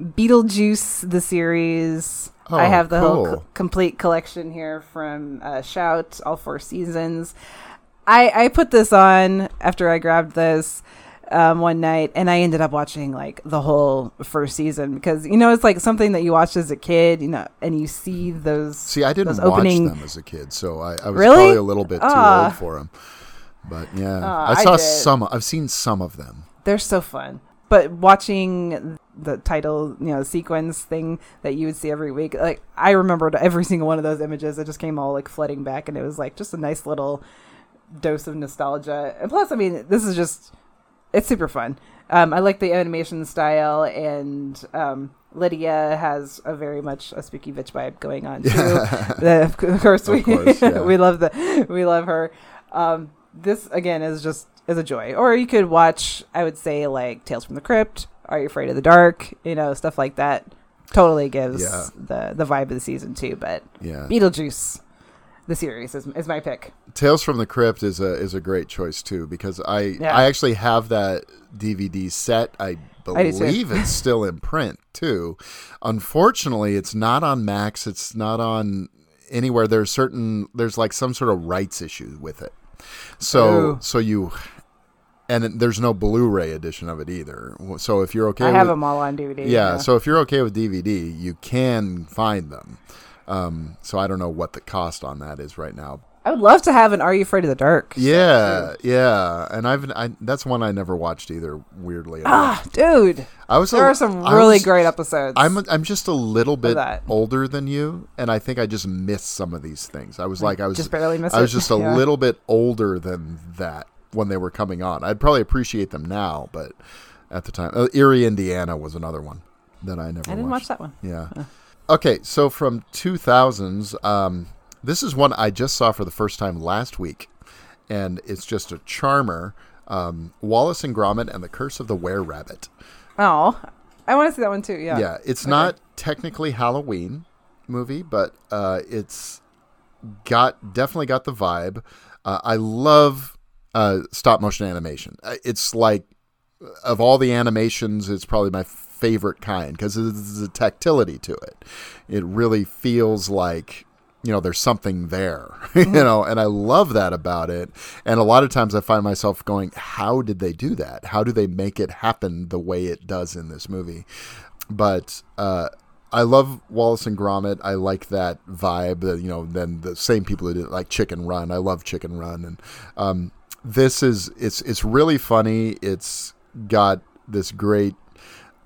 Beetlejuice, the series. I Oh, have the whole cool. co- complete collection here from uh, Shout, all four seasons. I I put this on after I grabbed this um, one night, and I ended up watching like the whole first season because you know it's like something that you watched as a kid, you know, and you see those. See, I didn't watch opening- them as a kid, so I, I was Really? probably a little bit too Ah. old for them. But yeah, Ah, I I saw did. some. I've seen some of them. They're so fun. But watching the title, you know, sequence thing that you would see every week, like I remembered every single one of those images. It just came all like flooding back, and it was like just a nice little dose of nostalgia. And plus, I mean, this is just it's super fun. Um, I like the animation style, and um, Lydia has a very much a spooky bitch vibe going on too. The- of course, we Of course, yeah. we love the we love her. Um, this again is just is a joy. Or you could watch, I would say, like Tales from the Crypt. Are you afraid of the dark? You know, stuff like that. Totally gives Yeah. the the vibe of the season too. But Yeah, Beetlejuice, the series is, is my pick. Tales from the Crypt is a is a great choice too because I Yeah. I actually have that DVD set. I I believe it's still in print too. Unfortunately, it's not on Max. It's not on anywhere. There's certain there's like some sort of rights issue with it. So Ooh. so you and there's no Blu-ray edition of it either. So if you're okay, I have with, them all on DVD. yeah, So if you're okay with DVD, you can find them. Um, so I don't know what the cost on that is right now, I would love to have an Are You Afraid of the Dark? yeah, yeah, and I've I, that's one I never watched either. Weirdly, enough. Ah, dude, I was. there a- are some really was- great episodes. I'm I'm just a little bit older than you, and I think I just missed some of these things. I was like I was just barely missed I was just a Yeah. little bit older than that when they were coming on. I'd probably appreciate them now, but at the time, uh, Eerie, Indiana was another one that I never. I didn't watched. watch that one. Yeah. Okay, so from 2000s, um, this is one I just saw for the first time last week, and it's just a charmer. Um, Wallace and Gromit and the Curse of the Were Rabbit. Oh, I want to see that one too. Yeah. Yeah, it's Okay. not technically Halloween movie, but uh, it's got definitely got the vibe. Uh, I love uh, stop motion animation. Uh, It's like of all the animations, it's probably my favorite kind because there's a tactility to it. It really feels like you know there's something there, you know, and I love that about it. And a lot of times I find myself going, "How did they do that? How do they make it happen the way it does in this movie?" But uh, I love Wallace and Gromit. I like that vibe. That you know, then the same people who did like Chicken Run. I love Chicken Run, and um, this is it's it's really funny. It's got this great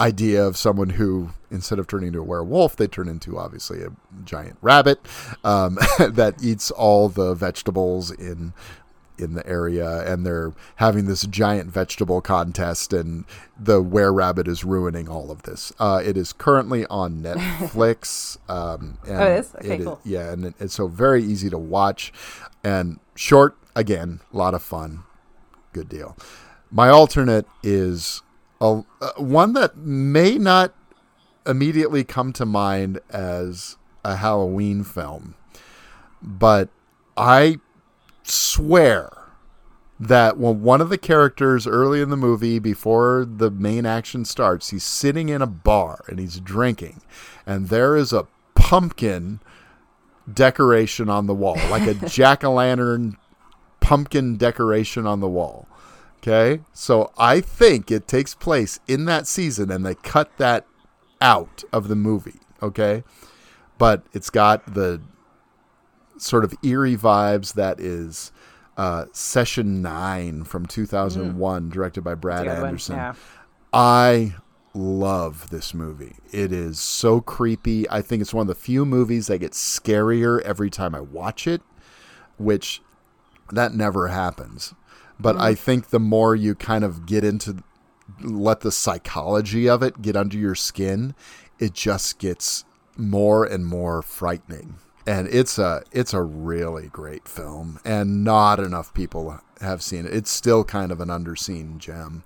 idea of someone who instead of turning into a werewolf they turn into obviously a giant rabbit um, that eats all the vegetables in in the area, and they're having this giant vegetable contest, and the were rabbit is ruining all of this. Uh, it is currently on Netflix. um, and Oh, it is? Okay, it cool. yeah, and it- it's so very easy to watch, and short again, a lot of fun. Good deal. My alternate is a, uh, one that may not immediately come to mind as a Halloween film, but I swear that when one of the characters early in the movie, before the main action starts, he's sitting in a bar and he's drinking, and there is a pumpkin decoration on the wall, like a jack o' lantern pumpkin decoration on the wall. Okay, so I think it takes place in that season, and they cut that out of the movie. Okay, but it's got the sort of eerie vibes that is uh, Session Nine from 2001, directed by Brad Anderson. Yeah. I love this movie. It is so creepy. I think it's one of the few movies that gets scarier every time I watch it, which that never happens. But I think the more you kind of get into let the psychology of it get under your skin, it just gets more and more frightening. And it's a it's a really great film and not enough people have seen it. It's still kind of an underseen gem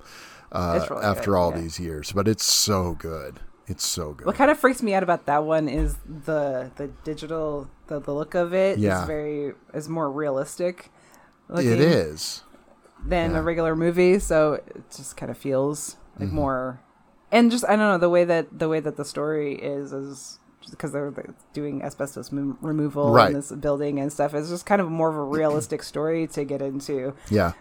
uh, really after good, all yeah. these years, but it's so good. It's so good. What kind of freaks me out about that one is the the digital the, the look of it is Yeah. very is more realistic looking it is. Than yeah. a regular movie, so it just kind of feels like Mm-hmm. more and just I don't know the way that the way that the story is is because they're doing asbestos m- removal Right. in this building and stuff. It's just kind of more of a realistic story to get into Yeah.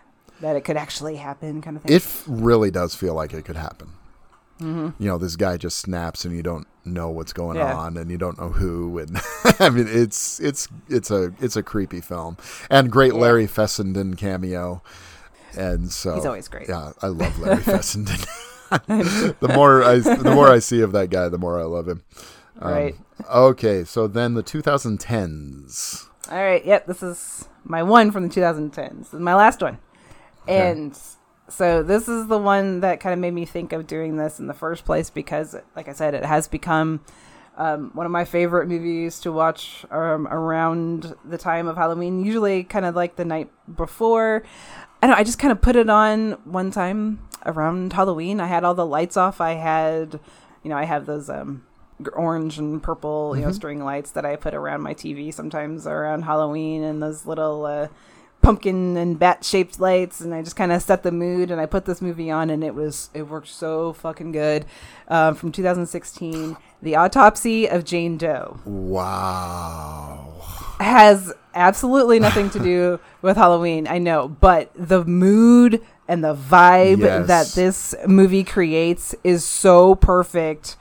that it could actually happen, kind of thing. It really does feel like it could happen. You know, this guy just snaps and you don't know what's going Yeah. on and you don't know who and I mean it's it's it's a it's a creepy film. And great Yeah. Larry Fessenden cameo. And so He's always great. Yeah, I love Larry Fessenden. the more I the more I see of that guy, the more I love him. Um, right. Okay, so then the 2010s. All right. Yep. This is my one from the 2010s. This is my last one. Okay. And so this is the one that kind of made me think of doing this in the first place because, like I said, it has become um, one of my favorite movies to watch um, around the time of Halloween. Usually, kind of like the night before. I don't. know, I just kind of put it on one time around Halloween. I had all the lights off. I had, you know, I have those um, orange and purple, you know, string lights that I put around my TV sometimes around Halloween, and those little uh, pumpkin and bat shaped lights, and I just kind of set the mood. And I put this movie on, and it was it worked so fucking good. Um, from 2016, The Autopsy of Jane Doe Wow. has absolutely nothing to do with Halloween. I know, but the mood and the vibe Yes. that this movie creates is so perfect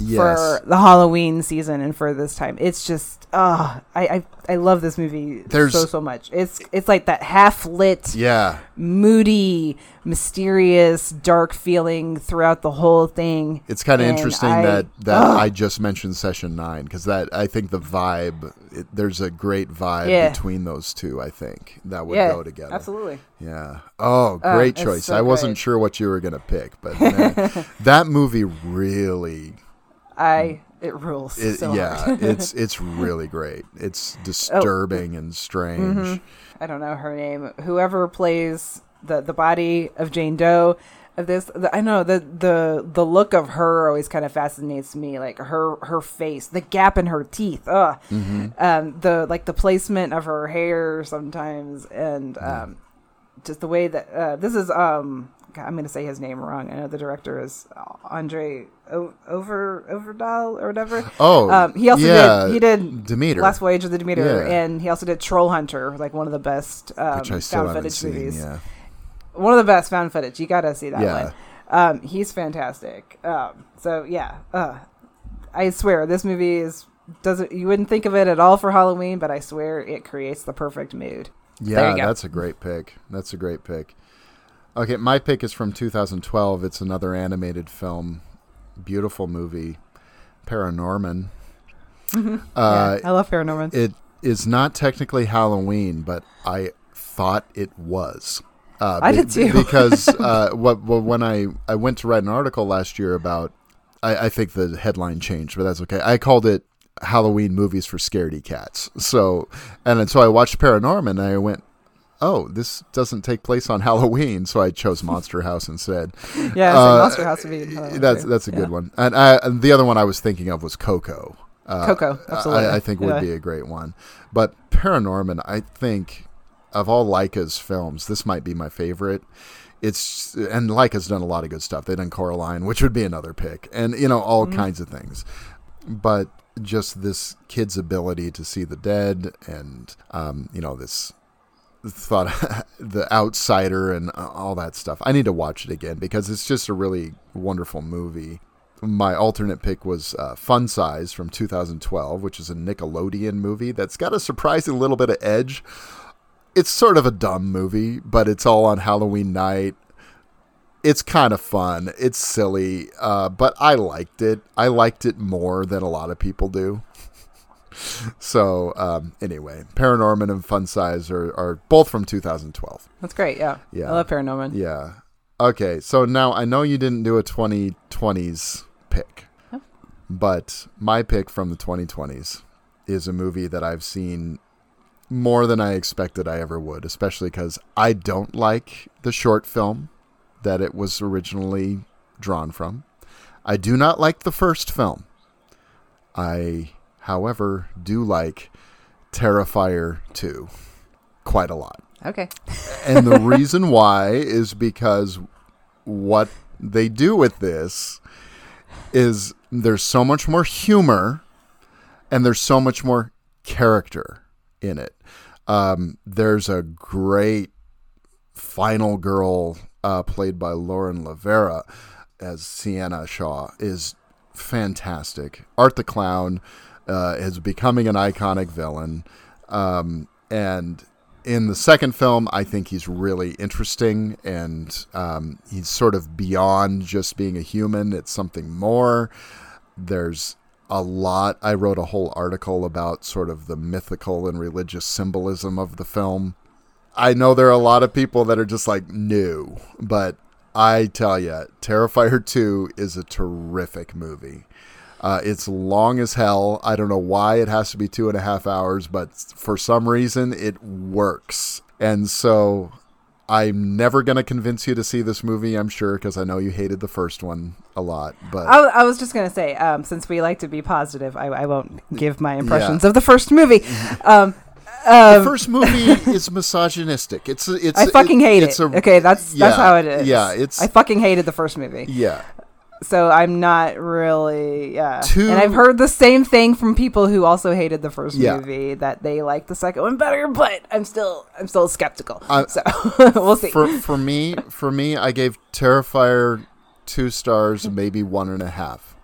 Yes. for the Halloween season and for this time. It's just, oh, I, I, I love this movie There's- so so much. It's it's like that half lit, yeah. moody, mysterious, dark feeling throughout the whole thing. It's kind of interesting I- that that Ugh. I just mentioned session nine because that I think the vibe it, there's a great vibe Yeah. between those two. I think that would yeah, go together. absolutely. Yeah. Oh, Uh, great it's choice. so I wasn't great. sure what you were gonna pick, but man, that movie really, I it rules. it, so yeah, it's it's really great. It's Oh. disturbing and strange. Mm-hmm. I don't know her name. Whoever plays the the body of Jane Doe of this, the, I know the the the look of her always kind of fascinates me. Like her her face, the gap in her teeth. Ugh. Um, the like the placement of her hair sometimes, and um, just the way that uh, this is. Um, God, I'm going to say his name wrong. I know the director is Andre o- Over Overdahl or whatever. Oh, Um, he also yeah, did he did Demeter, Last Voyage of the Demeter, Yeah. and he also did Troll Hunter, like one of the best um, which I still found footage seen. movies. Yeah. One of the best found footage. You gotta see that Yeah. one. Um, he's fantastic. Um, so yeah, uh, I swear this movie is doesn't. You wouldn't think of it at all for Halloween, but I swear it creates the perfect mood. Yeah, that's a great pick. That's a great pick. Okay, my pick is from 2012. It's another animated film. Beautiful movie. Paranorman. Uh, yeah, I love Paranorman. it is not technically Halloween, but I thought it was. Uh, I did too. because uh, what, what, when I, I went to write an article last year about, I, I think the headline changed, but that's okay. I called it Halloween movies for scaredy cats. So, and then, so I watched Paranorman and I went, oh, this doesn't take place on Halloween, so I chose Monster House instead. Yeah, Uh, Monster House would be. another That's that's a good Yeah. one. And, I, and the other one I was thinking of was Coco. Uh, Coco, absolutely. I, I think would Yeah. be a great one. But Paranorman, I think of all Laika's films, this might be my favorite. It's and Laika's done a lot of good stuff. They've done Coraline, which would be another pick, and you know all Mm-hmm. kinds of things. But just this kid's ability to see the dead, and um, you know this thought the outsider and all that stuff. I need to watch it again because it's just a really wonderful movie. My alternate pick was uh, fun size from 2012 which is a nickelodeon movie that's got a surprising little bit of edge. It's sort of a dumb movie but it's all on halloween night it's kind of fun it's silly uh, but i liked it i liked it more than a lot of people do so um, anyway, Paranorman and Fun Size are, are both from 2012. That's great. Yeah. Yeah. I love Paranorman. Yeah. Okay, so now I know you didn't do a 2020s pick, but my pick from the 2020s is a movie that I've seen more than I expected I ever would, especially because I don't like the short film that it was originally drawn from. I do not like the first film. I, however, do like Terrifier 2 quite a lot. Okay. And the reason why is because what they do with this is there's so much more humor and there's so much more character in it. Um, there's a great final girl uh, played by Lauren LaVera as Sienna Shaw is fantastic. Art the Clown uh, is becoming an iconic villain. Um, and in the second film, I think he's really interesting and um, he's sort of beyond just being a human. It's something more. There's a lot. I wrote a whole article about sort of the mythical and religious symbolism of the film. I know there are a lot of people that are just like, new, but I tell you, Terrifier 2 is a terrific movie. Uh, it's long as hell. I don't know why it has to be two and a half hours, but for some reason it works. And so I'm never going to convince you to see this movie, I'm sure, because I know you hated the first one a lot. But I, I was just gonna say, um, since we like to be positive, I, I won't give my impressions Yeah. of the first movie. Um, the um, first movie is misogynistic. It's it's I fucking hate it's it. a- okay, that's yeah, that's how it is. Yeah, it's I fucking hated the first movie, yeah. so I'm not really. Yeah, Two- and I've heard the same thing from people who also hated the first Yeah. movie that they like the second one better. But I'm still I'm still skeptical. I- so we'll see. for for me for me I gave Terrifier two stars, maybe one and a half.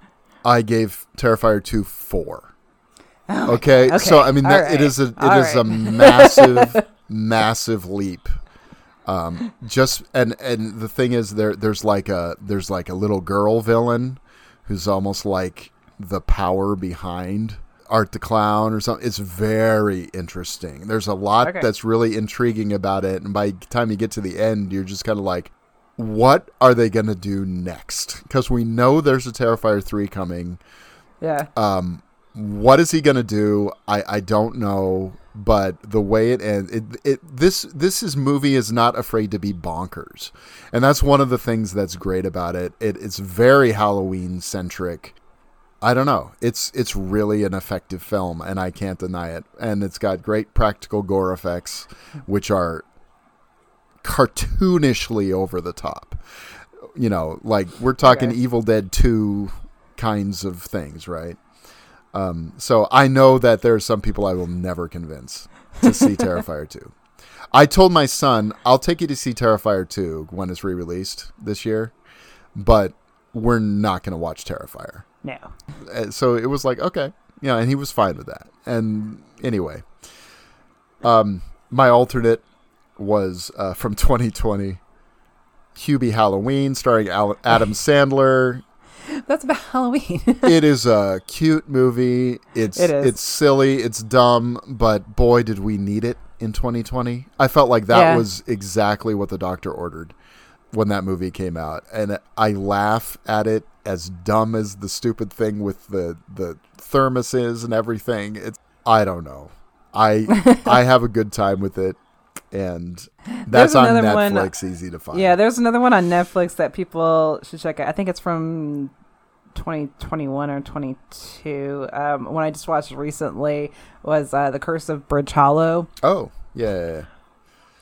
I gave Terrifier two four. Okay, okay. so I mean that, right. is a it All is a massive massive leap. Um, just and and the thing is there there's like a there's like a little girl villain who's almost like the power behind Art the Clown or something. It's very interesting. There's a lot Okay. that's really intriguing about it, and by the time you get to the end, you're just kind of like, what are they gonna do next? Because we know there's a Terrifier three coming. yeah. Um, what is he gonna do? I I don't know. But the way it ends, it, it this this is movie is not afraid to be bonkers, and that's one of the things that's great about it. It it's very Halloween centric. I don't know. It's it's really an effective film, and I can't deny it. And it's got great practical gore effects, which are cartoonishly over the top. You know, like we're talking Okay. Evil Dead two kinds of things, right? Um, so I know that there are some people I will never convince to see Terrifier 2. I told my son, I'll take you to see Terrifier 2 when it's re released this year, but we're not going to watch Terrifier. No. Uh, So it was like, okay. Yeah, and he was fine with that. And anyway, um, my alternate was uh, from 2020 Hubie Halloween, starring Al- Adam Sandler, That's about Halloween. it is a cute movie. It's It is. it's silly, it's dumb, but boy did we need it in 2020. I felt like that Yeah. was exactly what the doctor ordered when that movie came out, and I laugh at it as dumb as the stupid thing with the the thermoses and everything. It's I don't know. I I have a good time with it, and that's There's on another one- Netflix, easy to find. Yeah, there's another one on Netflix that people should check out. I think it's from 2021 or 22. Um, one I just watched recently was uh, The Curse of Bridge Hollow. Oh, yeah.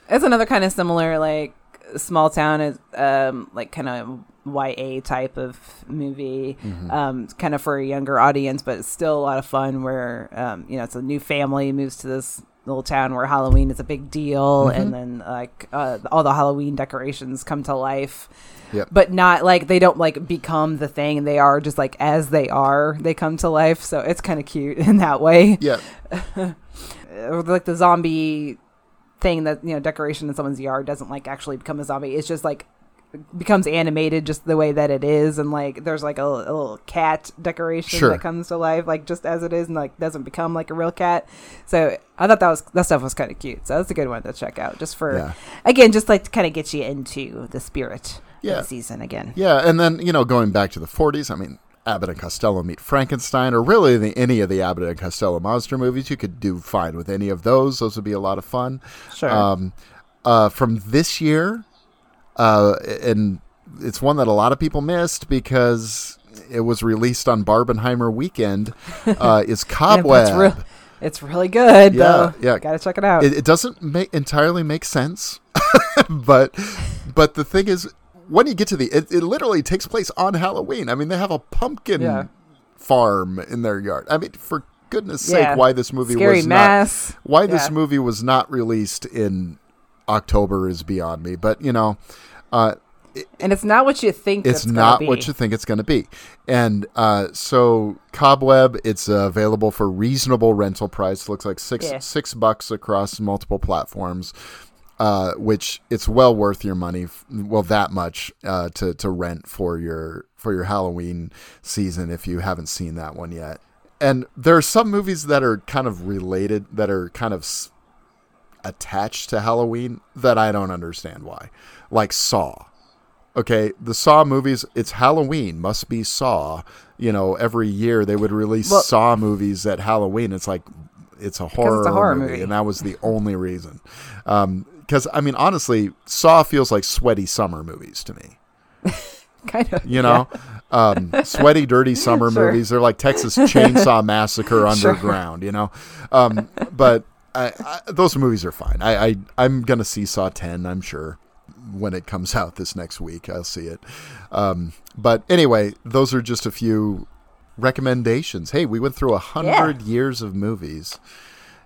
It's another kind of similar, like small town is um, like kind of YA type of movie, Mm-hmm. um, kind of for a younger audience, but it's still a lot of fun. Where um, you know it's a new family moves to this little town where Halloween is a big deal, Mm-hmm. and then like uh, all the Halloween decorations come to life. Yep. But not like they don't like become the thing they are, just like as they are, they come to life. So it's kind of cute in that way Yeah, like the zombie thing that you know decoration in someone's yard doesn't like actually become a zombie it's just like becomes animated just the way that it is and like there's like a, a little cat decoration Sure. that comes to life like just as it is and like doesn't become like a real cat so i thought that was that stuff was kind of cute so that's a good one to check out just for Yeah. again just like to kind of get you into the spirit Yeah. of the season again Yeah, and then you know, going back to the '40s, I mean, Abbott and Costello meet Frankenstein, or really the, any of the Abbott and Costello monster movies. You could do fine with any of those; those would be a lot of fun. sure Um, uh, from this year, uh, and it's one that a lot of people missed because it was released on Barbenheimer weekend. Uh, is Cobweb? but it's, real, it's really good Yeah, though yeah. gotta check it out it, it doesn't make entirely make sense but but the thing is when you get to the it, it literally takes place on halloween i mean they have a pumpkin Yeah. farm in their yard i mean for goodness Yeah. sake why this movie scary was mass not why this movie was not released in october is beyond me but you know uh and it's not what you think it's not be. what you think it's going to be. And uh, so Cobweb, it's uh, available for reasonable rental price. Looks like six Yeah. six bucks across multiple platforms, uh, which it's well worth your money. f- Well, that much uh, to to rent for your for your Halloween season if you haven't seen that one yet. And there are some movies that are kind of related that are kind of attached to Halloween that I don't understand why, like Saw okay, the Saw movies, it's Halloween, must be Saw. You know, every year they would release Well- Saw movies at Halloween. It's like it's a horror, horror movie, movie. and that was the only reason. Because I mean, honestly, Saw feels like sweaty summer movies to me. kind of You know, um, sweaty, dirty summer Sure. movies. They're like Texas Chainsaw Massacre Sure. underground. You know, um, but I, I, those movies are fine. I, I I'm gonna see Saw ten. I'm sure when it comes out this next week. I'll see it. Um, but anyway, those are just a few recommendations. Hey, we went through a hundred years of movies,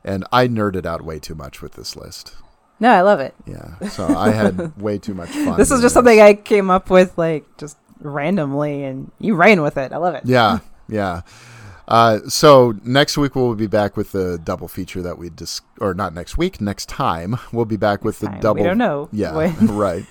and I nerded out way too much with this list. no i love it Yeah, so I had way too much fun. this is just something i came up with like just randomly and you ran with it i love it Yeah, yeah. Uh, so next week we'll be back with the double feature that we dis or not next week, next time we'll be back with the time. We double. don't know Yeah, right.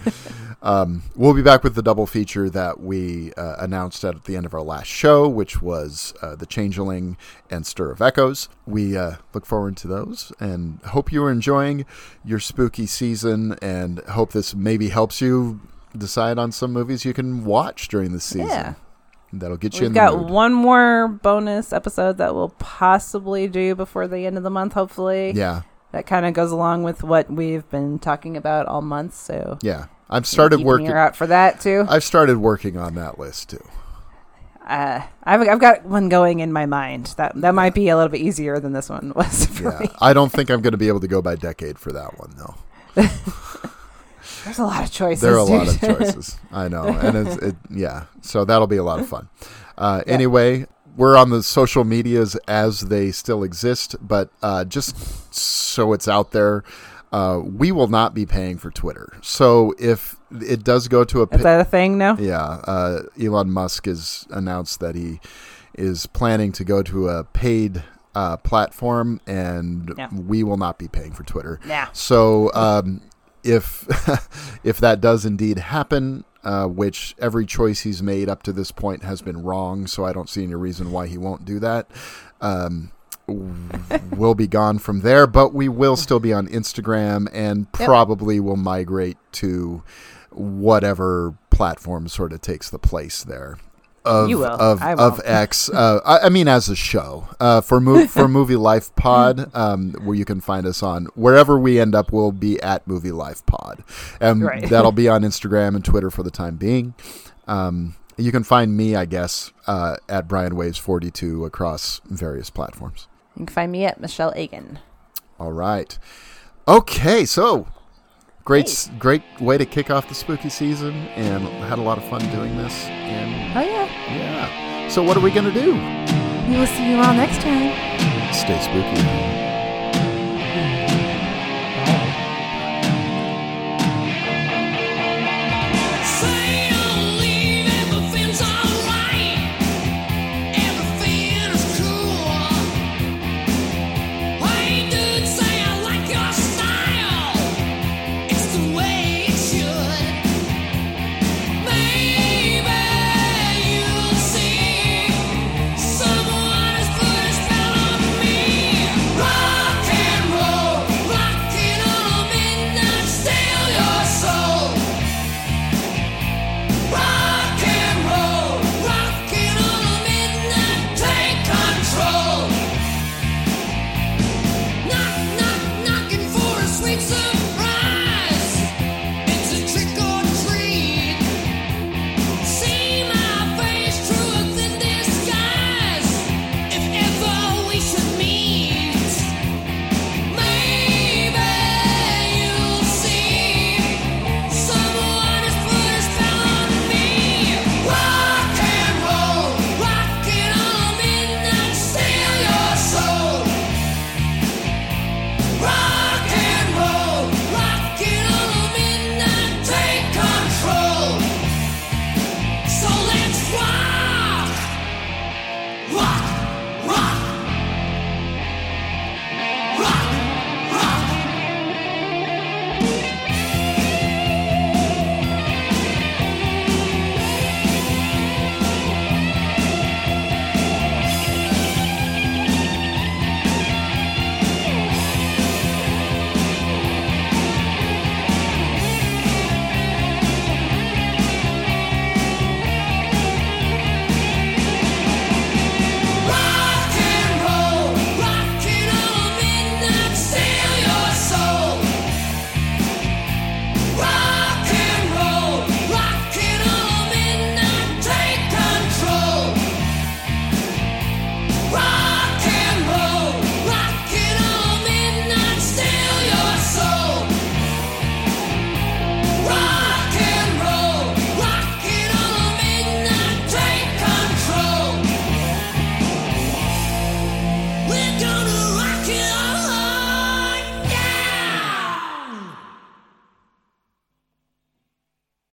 Um, we'll be back with the double feature that we uh, announced at the end of our last show, which was uh, the Changeling and Stir of Echoes. We uh, look forward to those and hope you are enjoying your spooky season, and hope this maybe helps you decide on some movies you can watch during the season. Yeah. That'll get you We've in the got mood. one more bonus episode that we'll possibly do before the end of the month, hopefully. Yeah, That kind of goes along with what we've been talking about all month. So yeah. I've started working. out for that too. I've started working on that list too. Uh, I've I've got one going in my mind. That that might be a little bit easier than this one was Yeah, me. I don't think I'm going to be able to go by decade for that one though. There's a lot of choices. There are a lot of choices. I know, and it's it, yeah. So that'll be a lot of fun. Uh, Anyway, we're on the social medias as they still exist, but uh, just so it's out there, uh, we will not be paying for Twitter. So if it does go to a Is pa- that a thing now? Yeah, uh, Elon Musk has announced that he is planning to go to a paid uh, platform, and Yeah. we will not be paying for Twitter. Yeah. So um, if if that does indeed happen, uh, which every choice he's made up to this point has been wrong, so I don't see any reason why he won't do that. Um, we'll be gone from there, but we will still be on Instagram and Yep. probably will migrate to whatever platform sort of takes the place there. Of, of of. X, uh, I, I mean, as a show uh, for mo- for Movie Life Pod, um, where you can find us on wherever we end up, we'll be at Movie Life Pod, and Right. that'll be on Instagram and Twitter for the time being. Um, you can find me, I guess, uh, at Brian Waves forty two across various platforms. You can find me at Michele Eggen. All right. Okay, so great, great way to kick off the spooky season, and had a lot of fun doing this. And Oh yeah. yeah, so what are we gonna do? We will see you all next time. Stay spooky.